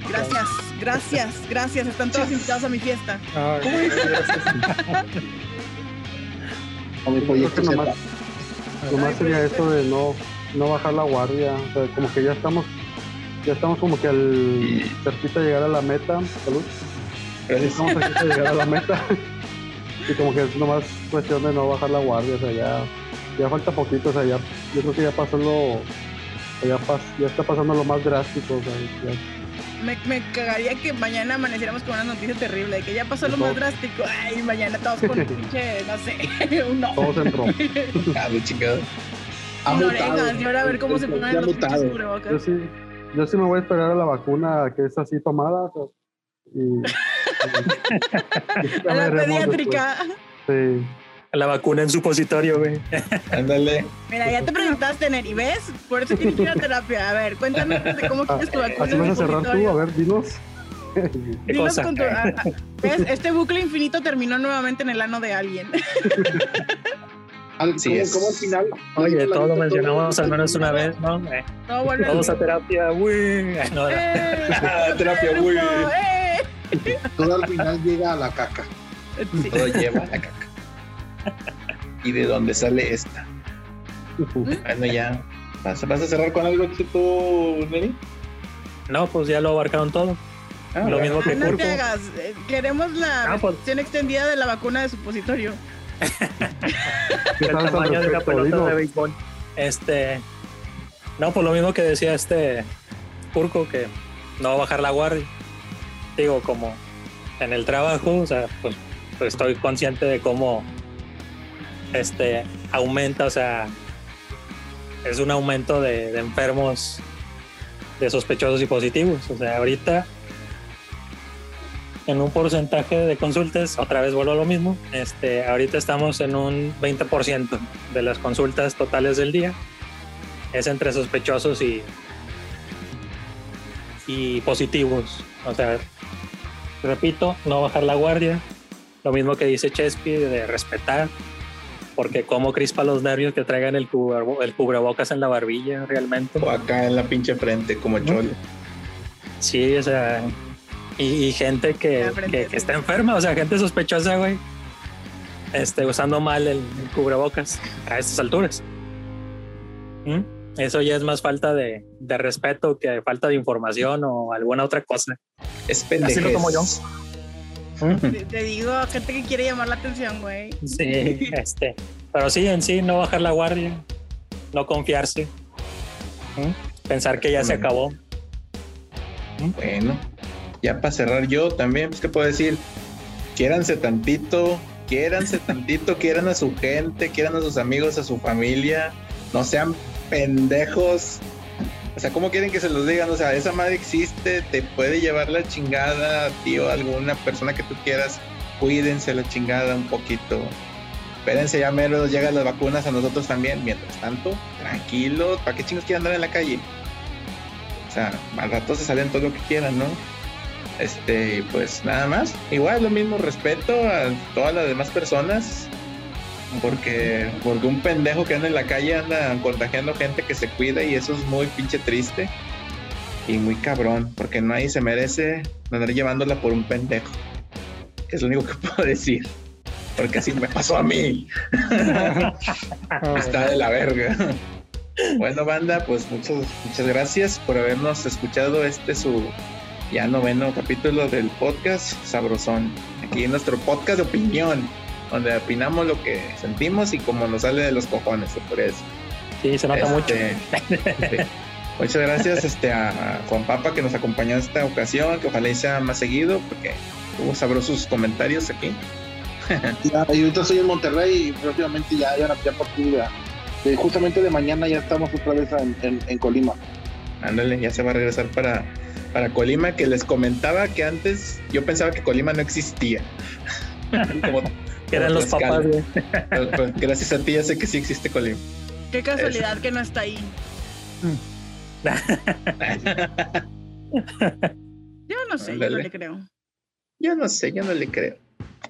Gracias, gracias, gracias. Están todos invitados a mi fiesta. Ay, gracias. El Creo proyecto que Z. nomás, nomás sería esto de no, no bajar la guardia. O sea, como que ya estamos, ya estamos como que al cerquita de llegar a la meta. Salud. Gracias. Estamos cerquita de llegar a la meta. Y como que es nomás cuestión de no bajar la guardia. O sea, ya, ya falta poquito. O sea, ya, yo creo que ya pasó lo, ya, pas, ya está pasando lo más drástico. O sea, ya- Me, me cagaría que mañana amaneciéramos con una noticia terrible de que ya pasó lo más drástico. Ay, mañana todos con un pinche, no sé, un ojo. todo se entró. Ah, chingado. Orejas, y ahora a ver cómo se El- ponen los pinches mutado. Yo cubrebocas. sí, yo sí me voy a esperar a la vacuna que es así tomada. o sea, y, A la pediátrica. después. Sí. La vacuna en supositorio, güey. Ándale. Mira, ya te presentaste, Neri, ¿ves? Por eso tienes que ir a terapia. A ver, cuéntanos de cómo Ah, quieres tu vacuna. Así vas a cerrar tú, a ver, dinos. ¿Qué Dinos cosa? con tu- ah, ah, ¿Ves? Este bucle infinito terminó nuevamente en el ano de alguien. Al, Así como, es. al final. Oye, todo lo mencionamos todo- al menos una vez, ¿no? Eh, No, vuelve Todos a terapia, güey. No, ¡Eh! Ah, terapia, güey. ¡Eh! Todo al final llega a la caca. Sí. Todo lleva la caca. ¿Y de dónde sale esta? Bueno, ya. ¿Vas, vas a cerrar con algo que tú, Neri? no, pues ya lo abarcaron todo. Ah, Lo mismo que Ah, no te hagas. eh, Queremos la Ah, pues. versión extendida de la vacuna de supositorio. ¿Qué el tamaño de la pelota de béisbol. Este. No, pues lo mismo que decía este Curco, que no va a bajar la guardia. Digo, como en el trabajo, o sea, pues, estoy consciente de cómo este aumenta, o sea, es un aumento de, de enfermos, de sospechosos y positivos. O sea, ahorita en un porcentaje de consultas, otra vez vuelvo a lo mismo, este, ahorita estamos en un 20% de las consultas totales del día. Es entre sospechosos y, y positivos. O sea, repito, no bajar la guardia. Lo mismo que dice Chespi de respetar, porque como crispa los nervios que traigan el, cubrebo- el cubrebocas en la barbilla realmente. O acá en la pinche frente, como cholo. Sí, o sea, y, y gente que, que- que está enferma, o sea, gente sospechosa, güey, este, usando mal el, el cubrebocas a estas alturas. ¿Mm? Eso ya es más falta de, de respeto que falta de información o alguna otra cosa. Es lo tomo yo. Te, te digo, gente que quiere llamar la atención, güey. Sí, este, pero sí, en sí, no bajar la guardia, no confiarse, ¿Mm? pensar que ya se acabó. Bueno, ya para cerrar yo también, pues, ¿qué puedo decir? Quiéranse tantito, quiéranse tantito, quieran a su gente, quieran a sus amigos, a su familia, no sean pendejos. O sea, ¿cómo quieren que se los digan? O sea, esa madre existe, te puede llevar la chingada, tío, alguna persona que tú quieras, cuídense la chingada un poquito. Espérense, ya mero llegan las vacunas a nosotros también. Mientras tanto, tranquilos, ¿para qué chingos quieren andar en la calle? O sea, al rato se salen todo lo que quieran, ¿no? Este, pues nada más. Igual lo mismo, respeto a todas las demás personas. Porque, porque un pendejo que anda en la calle anda contagiando gente que se cuida y eso es muy pinche triste. Y muy cabrón, porque nadie se merece andar llevándola por un pendejo. Es lo único que puedo decir. Porque así me pasó a mí. Está de la verga. Bueno, banda, pues muchas, muchas gracias por habernos escuchado. Este su ya noveno capítulo del podcast Sabrosón. Aquí en nuestro podcast de opinión, donde opinamos lo que sentimos y como nos sale de los cojones, por eso. Sí, se nota mucho. Este, Muchas gracias este, a Juan Papa que nos acompañó en esta ocasión, que ojalá y sea más seguido, porque tuvo sabrosos comentarios aquí. Ya, y ahorita estoy en Monterrey y próximamente ya, ya, ya por ti, ya. Eh, justamente de mañana ya estamos otra vez en, en- en Colima. Ándale, ya se va a regresar para, para Colima, que les comentaba que antes yo pensaba que Colima no existía. Como- Que eran los papás, gracias a ti ya sé que sí existe Colima. Qué casualidad que no está ahí. Yo no sé, yo no le creo. yo no sé, yo no le creo.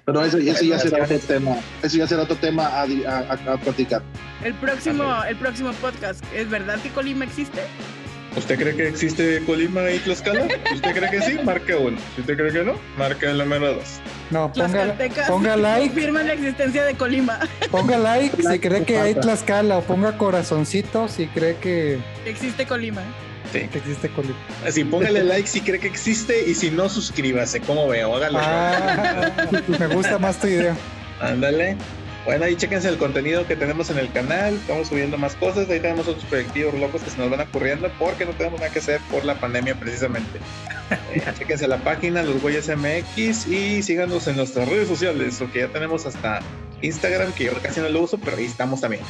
Pero eso, eso ya será otro tema. Eso ya será otro tema a, di- a, a- a platicar. El próximo, el próximo podcast, ¿es verdad que Colima existe? ¿Usted cree que existe Colima y Tlaxcala? Si usted cree que sí, marque uno. Si usted cree que no, marque el número dos. No, ponga, ponga like, confirman la existencia de Colima. ponga like si cree que hay. Tlaxcala o ponga corazoncito si cree que, Existe Colima. Sí. que existe Colima. Así, póngale like si cree que existe y si no, suscríbase. ¿Cómo veo? Hágalo. Ah, me gusta más tu idea. Ándale. Bueno, ahí chéquense el contenido que tenemos en el canal. Estamos subiendo más cosas. Ahí tenemos otros proyectivos locos que se nos van ocurriendo porque no tenemos nada que hacer por la pandemia precisamente. Eh, chéquense la página, los güeyes MX y síganos en nuestras redes sociales, porque ya tenemos hasta Instagram, que yo casi no lo uso, pero ahí estamos también.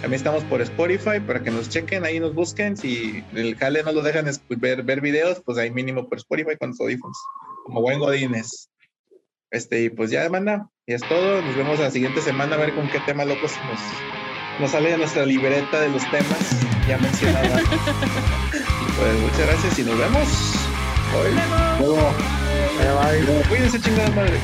También estamos por Spotify para que nos chequen, ahí nos busquen. Si el jale no lo dejan ver, ver videos, pues ahí mínimo por Spotify con los audífonos, como buen Godines. Este, y pues ya, manda, y es todo. Nos vemos la siguiente semana a ver con qué tema locos nos, nos sale de nuestra libreta de los temas ya mencionados. pues muchas gracias y nos vemos. Hoy. Luego, Bye, bye. Cuídense, chingada madre.